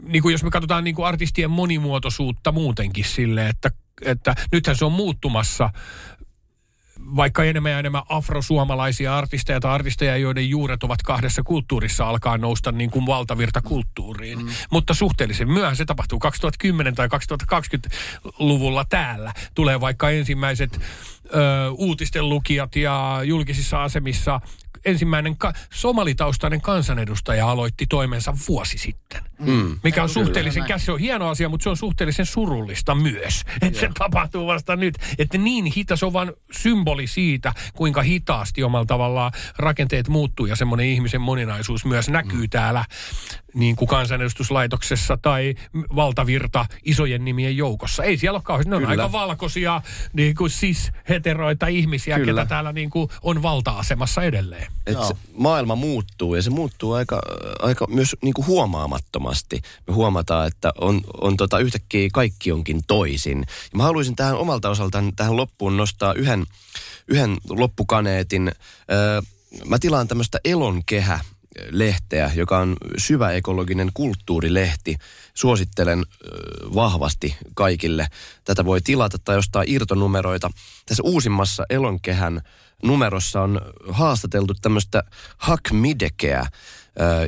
niin kuin jos me katsotaan niin kuin artistien monimuotoisuutta muutenkin sille, että, että nythän se on muuttumassa vaikka enemmän ja enemmän afrosuomalaisia artisteja tai artisteja, joiden juuret ovat kahdessa kulttuurissa, alkaa nousta niin kuin valtavirta kulttuuriin. Mm. Mutta suhteellisen myöhään se tapahtuu 2010 tai 2020-luvulla täällä. Tulee vaikka ensimmäiset ö, uutisten lukijat ja julkisissa asemissa ensimmäinen ka- somalitaustainen kansanedustaja aloitti toimensa vuosi sitten. Mm. Mikä on suhteellisen, käs, se on hieno asia, mutta se on suhteellisen surullista myös. Että se tapahtuu vasta nyt. Että niin hita, se on vain symboli siitä, kuinka hitaasti omalla tavallaan rakenteet muuttuu ja semmoinen ihmisen moninaisuus myös näkyy mm. täällä niin kuin kansanedustuslaitoksessa tai valtavirta isojen nimien joukossa. Ei siellä ole kauheasti. Ne on Kyllä. aika valkoisia niin kuin cis-heteroita ihmisiä, Kyllä. ketä täällä niin kuin on valta-asemassa edelleen. Et se maailma muuttuu ja se muuttuu aika, aika myös niin kuin huomaamattomasti. Me huomataan, että on, on tota yhtäkkiä kaikki onkin toisin. Ja mä haluaisin tähän omalta osaltaan tähän loppuun nostaa yhden, yhden loppukaneetin. Öö, mä tilaan tämmöistä elonkehä lehteä, joka on syvä ekologinen kulttuurilehti. Suosittelen vahvasti kaikille. Tätä voi tilata tai ostaa irtonumeroita. Tässä uusimmassa Elonkehän numerossa on haastateltu tämmöistä Hakmidekeä,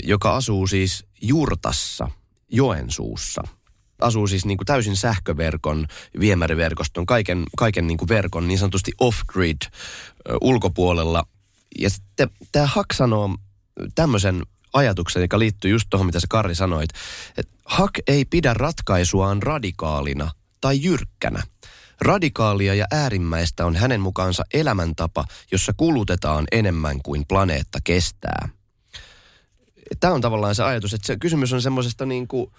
joka asuu siis Jurtassa, Joensuussa. Asuu siis niin kuin täysin sähköverkon, viemäriverkoston, kaiken, kaiken niin kuin verkon niin sanotusti off-grid ulkopuolella. Ja sitten tämä Hak sanoo tämmöisen ajatuksen, joka liittyy just tuohon, mitä se Karri sanoit, että Hak ei pidä ratkaisuaan radikaalina tai jyrkkänä. Radikaalia ja äärimmäistä on hänen mukaansa elämäntapa, jossa kulutetaan enemmän kuin planeetta kestää. Tämä on tavallaan se ajatus, että se kysymys on semmoisesta niin kuin,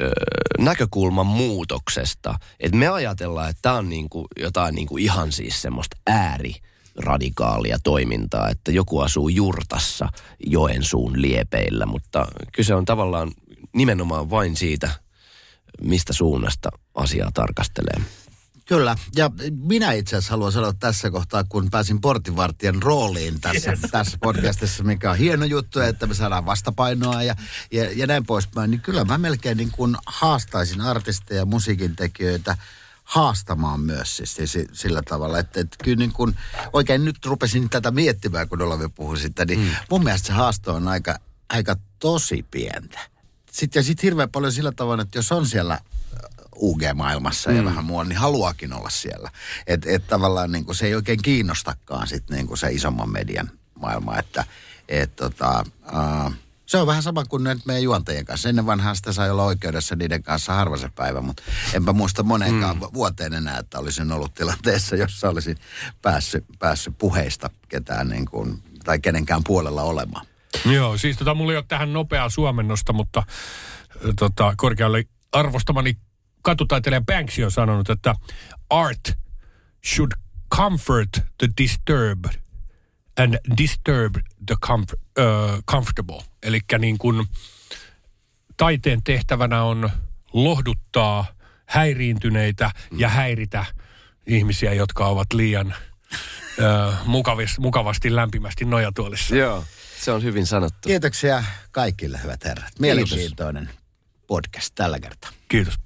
ö, näkökulman muutoksesta. Että me ajatellaan, että tämä on niin kuin jotain niin kuin ihan siis semmoista ääri radikaalia toimintaa, että joku asuu jurtassa Joensuun liepeillä, mutta kyse on tavallaan nimenomaan vain siitä, mistä suunnasta asiaa tarkastelee. Kyllä, ja minä itse asiassa haluan sanoa tässä kohtaa, kun pääsin portinvartijan rooliin tässä, yes. tässä podcastissa, mikä on hieno juttu, että me saadaan vastapainoa ja, ja, ja näin poispäin, niin kyllä mä melkein niin kuin haastaisin artisteja, musiikintekijöitä, haastamaan myös siis, siis sillä tavalla, että, että kyllä niin kuin, oikein nyt rupesin tätä miettimään, kun Olavi puhui sitä, niin mm. mun mielestä se haasto on aika, aika tosi pientä. Sitten, ja sitten hirveän paljon sillä tavalla, että jos on siellä UG-maailmassa mm. ja vähän mua, niin haluakin olla siellä. Että et tavallaan niin kuin se ei oikein kiinnostakaan sit niin kuin se isomman median maailma, että et tota, uh, se on vähän sama kuin nyt meidän juontajien kanssa. Ennen vanhaan sitä sai olla oikeudessa niiden kanssa harva se päivä, mutta enpä muista moneenkaan mm. vuoteen enää, että olisin ollut tilanteessa, jossa olisin päässyt, päässyt puheista ketään niin kuin, tai kenenkään puolella olemaan. Joo, siis tota, mulla ei ole tähän nopeaa suomennosta, mutta tota, korkealle arvostamani katutaiteilija Banksy on sanonut, että art should comfort the disturbed and disturb the comf- uh, comfortable. Eli niin kuin taiteen tehtävänä on lohduttaa häiriintyneitä ja häiritä ihmisiä, jotka ovat liian uh, mukavasti, mukavasti lämpimästi nojatuolissa. Joo, se on hyvin sanottu. Kiitoksia kaikille, hyvät herrat. Mielenkiintoinen Kiitos. podcast tällä kertaa. Kiitos.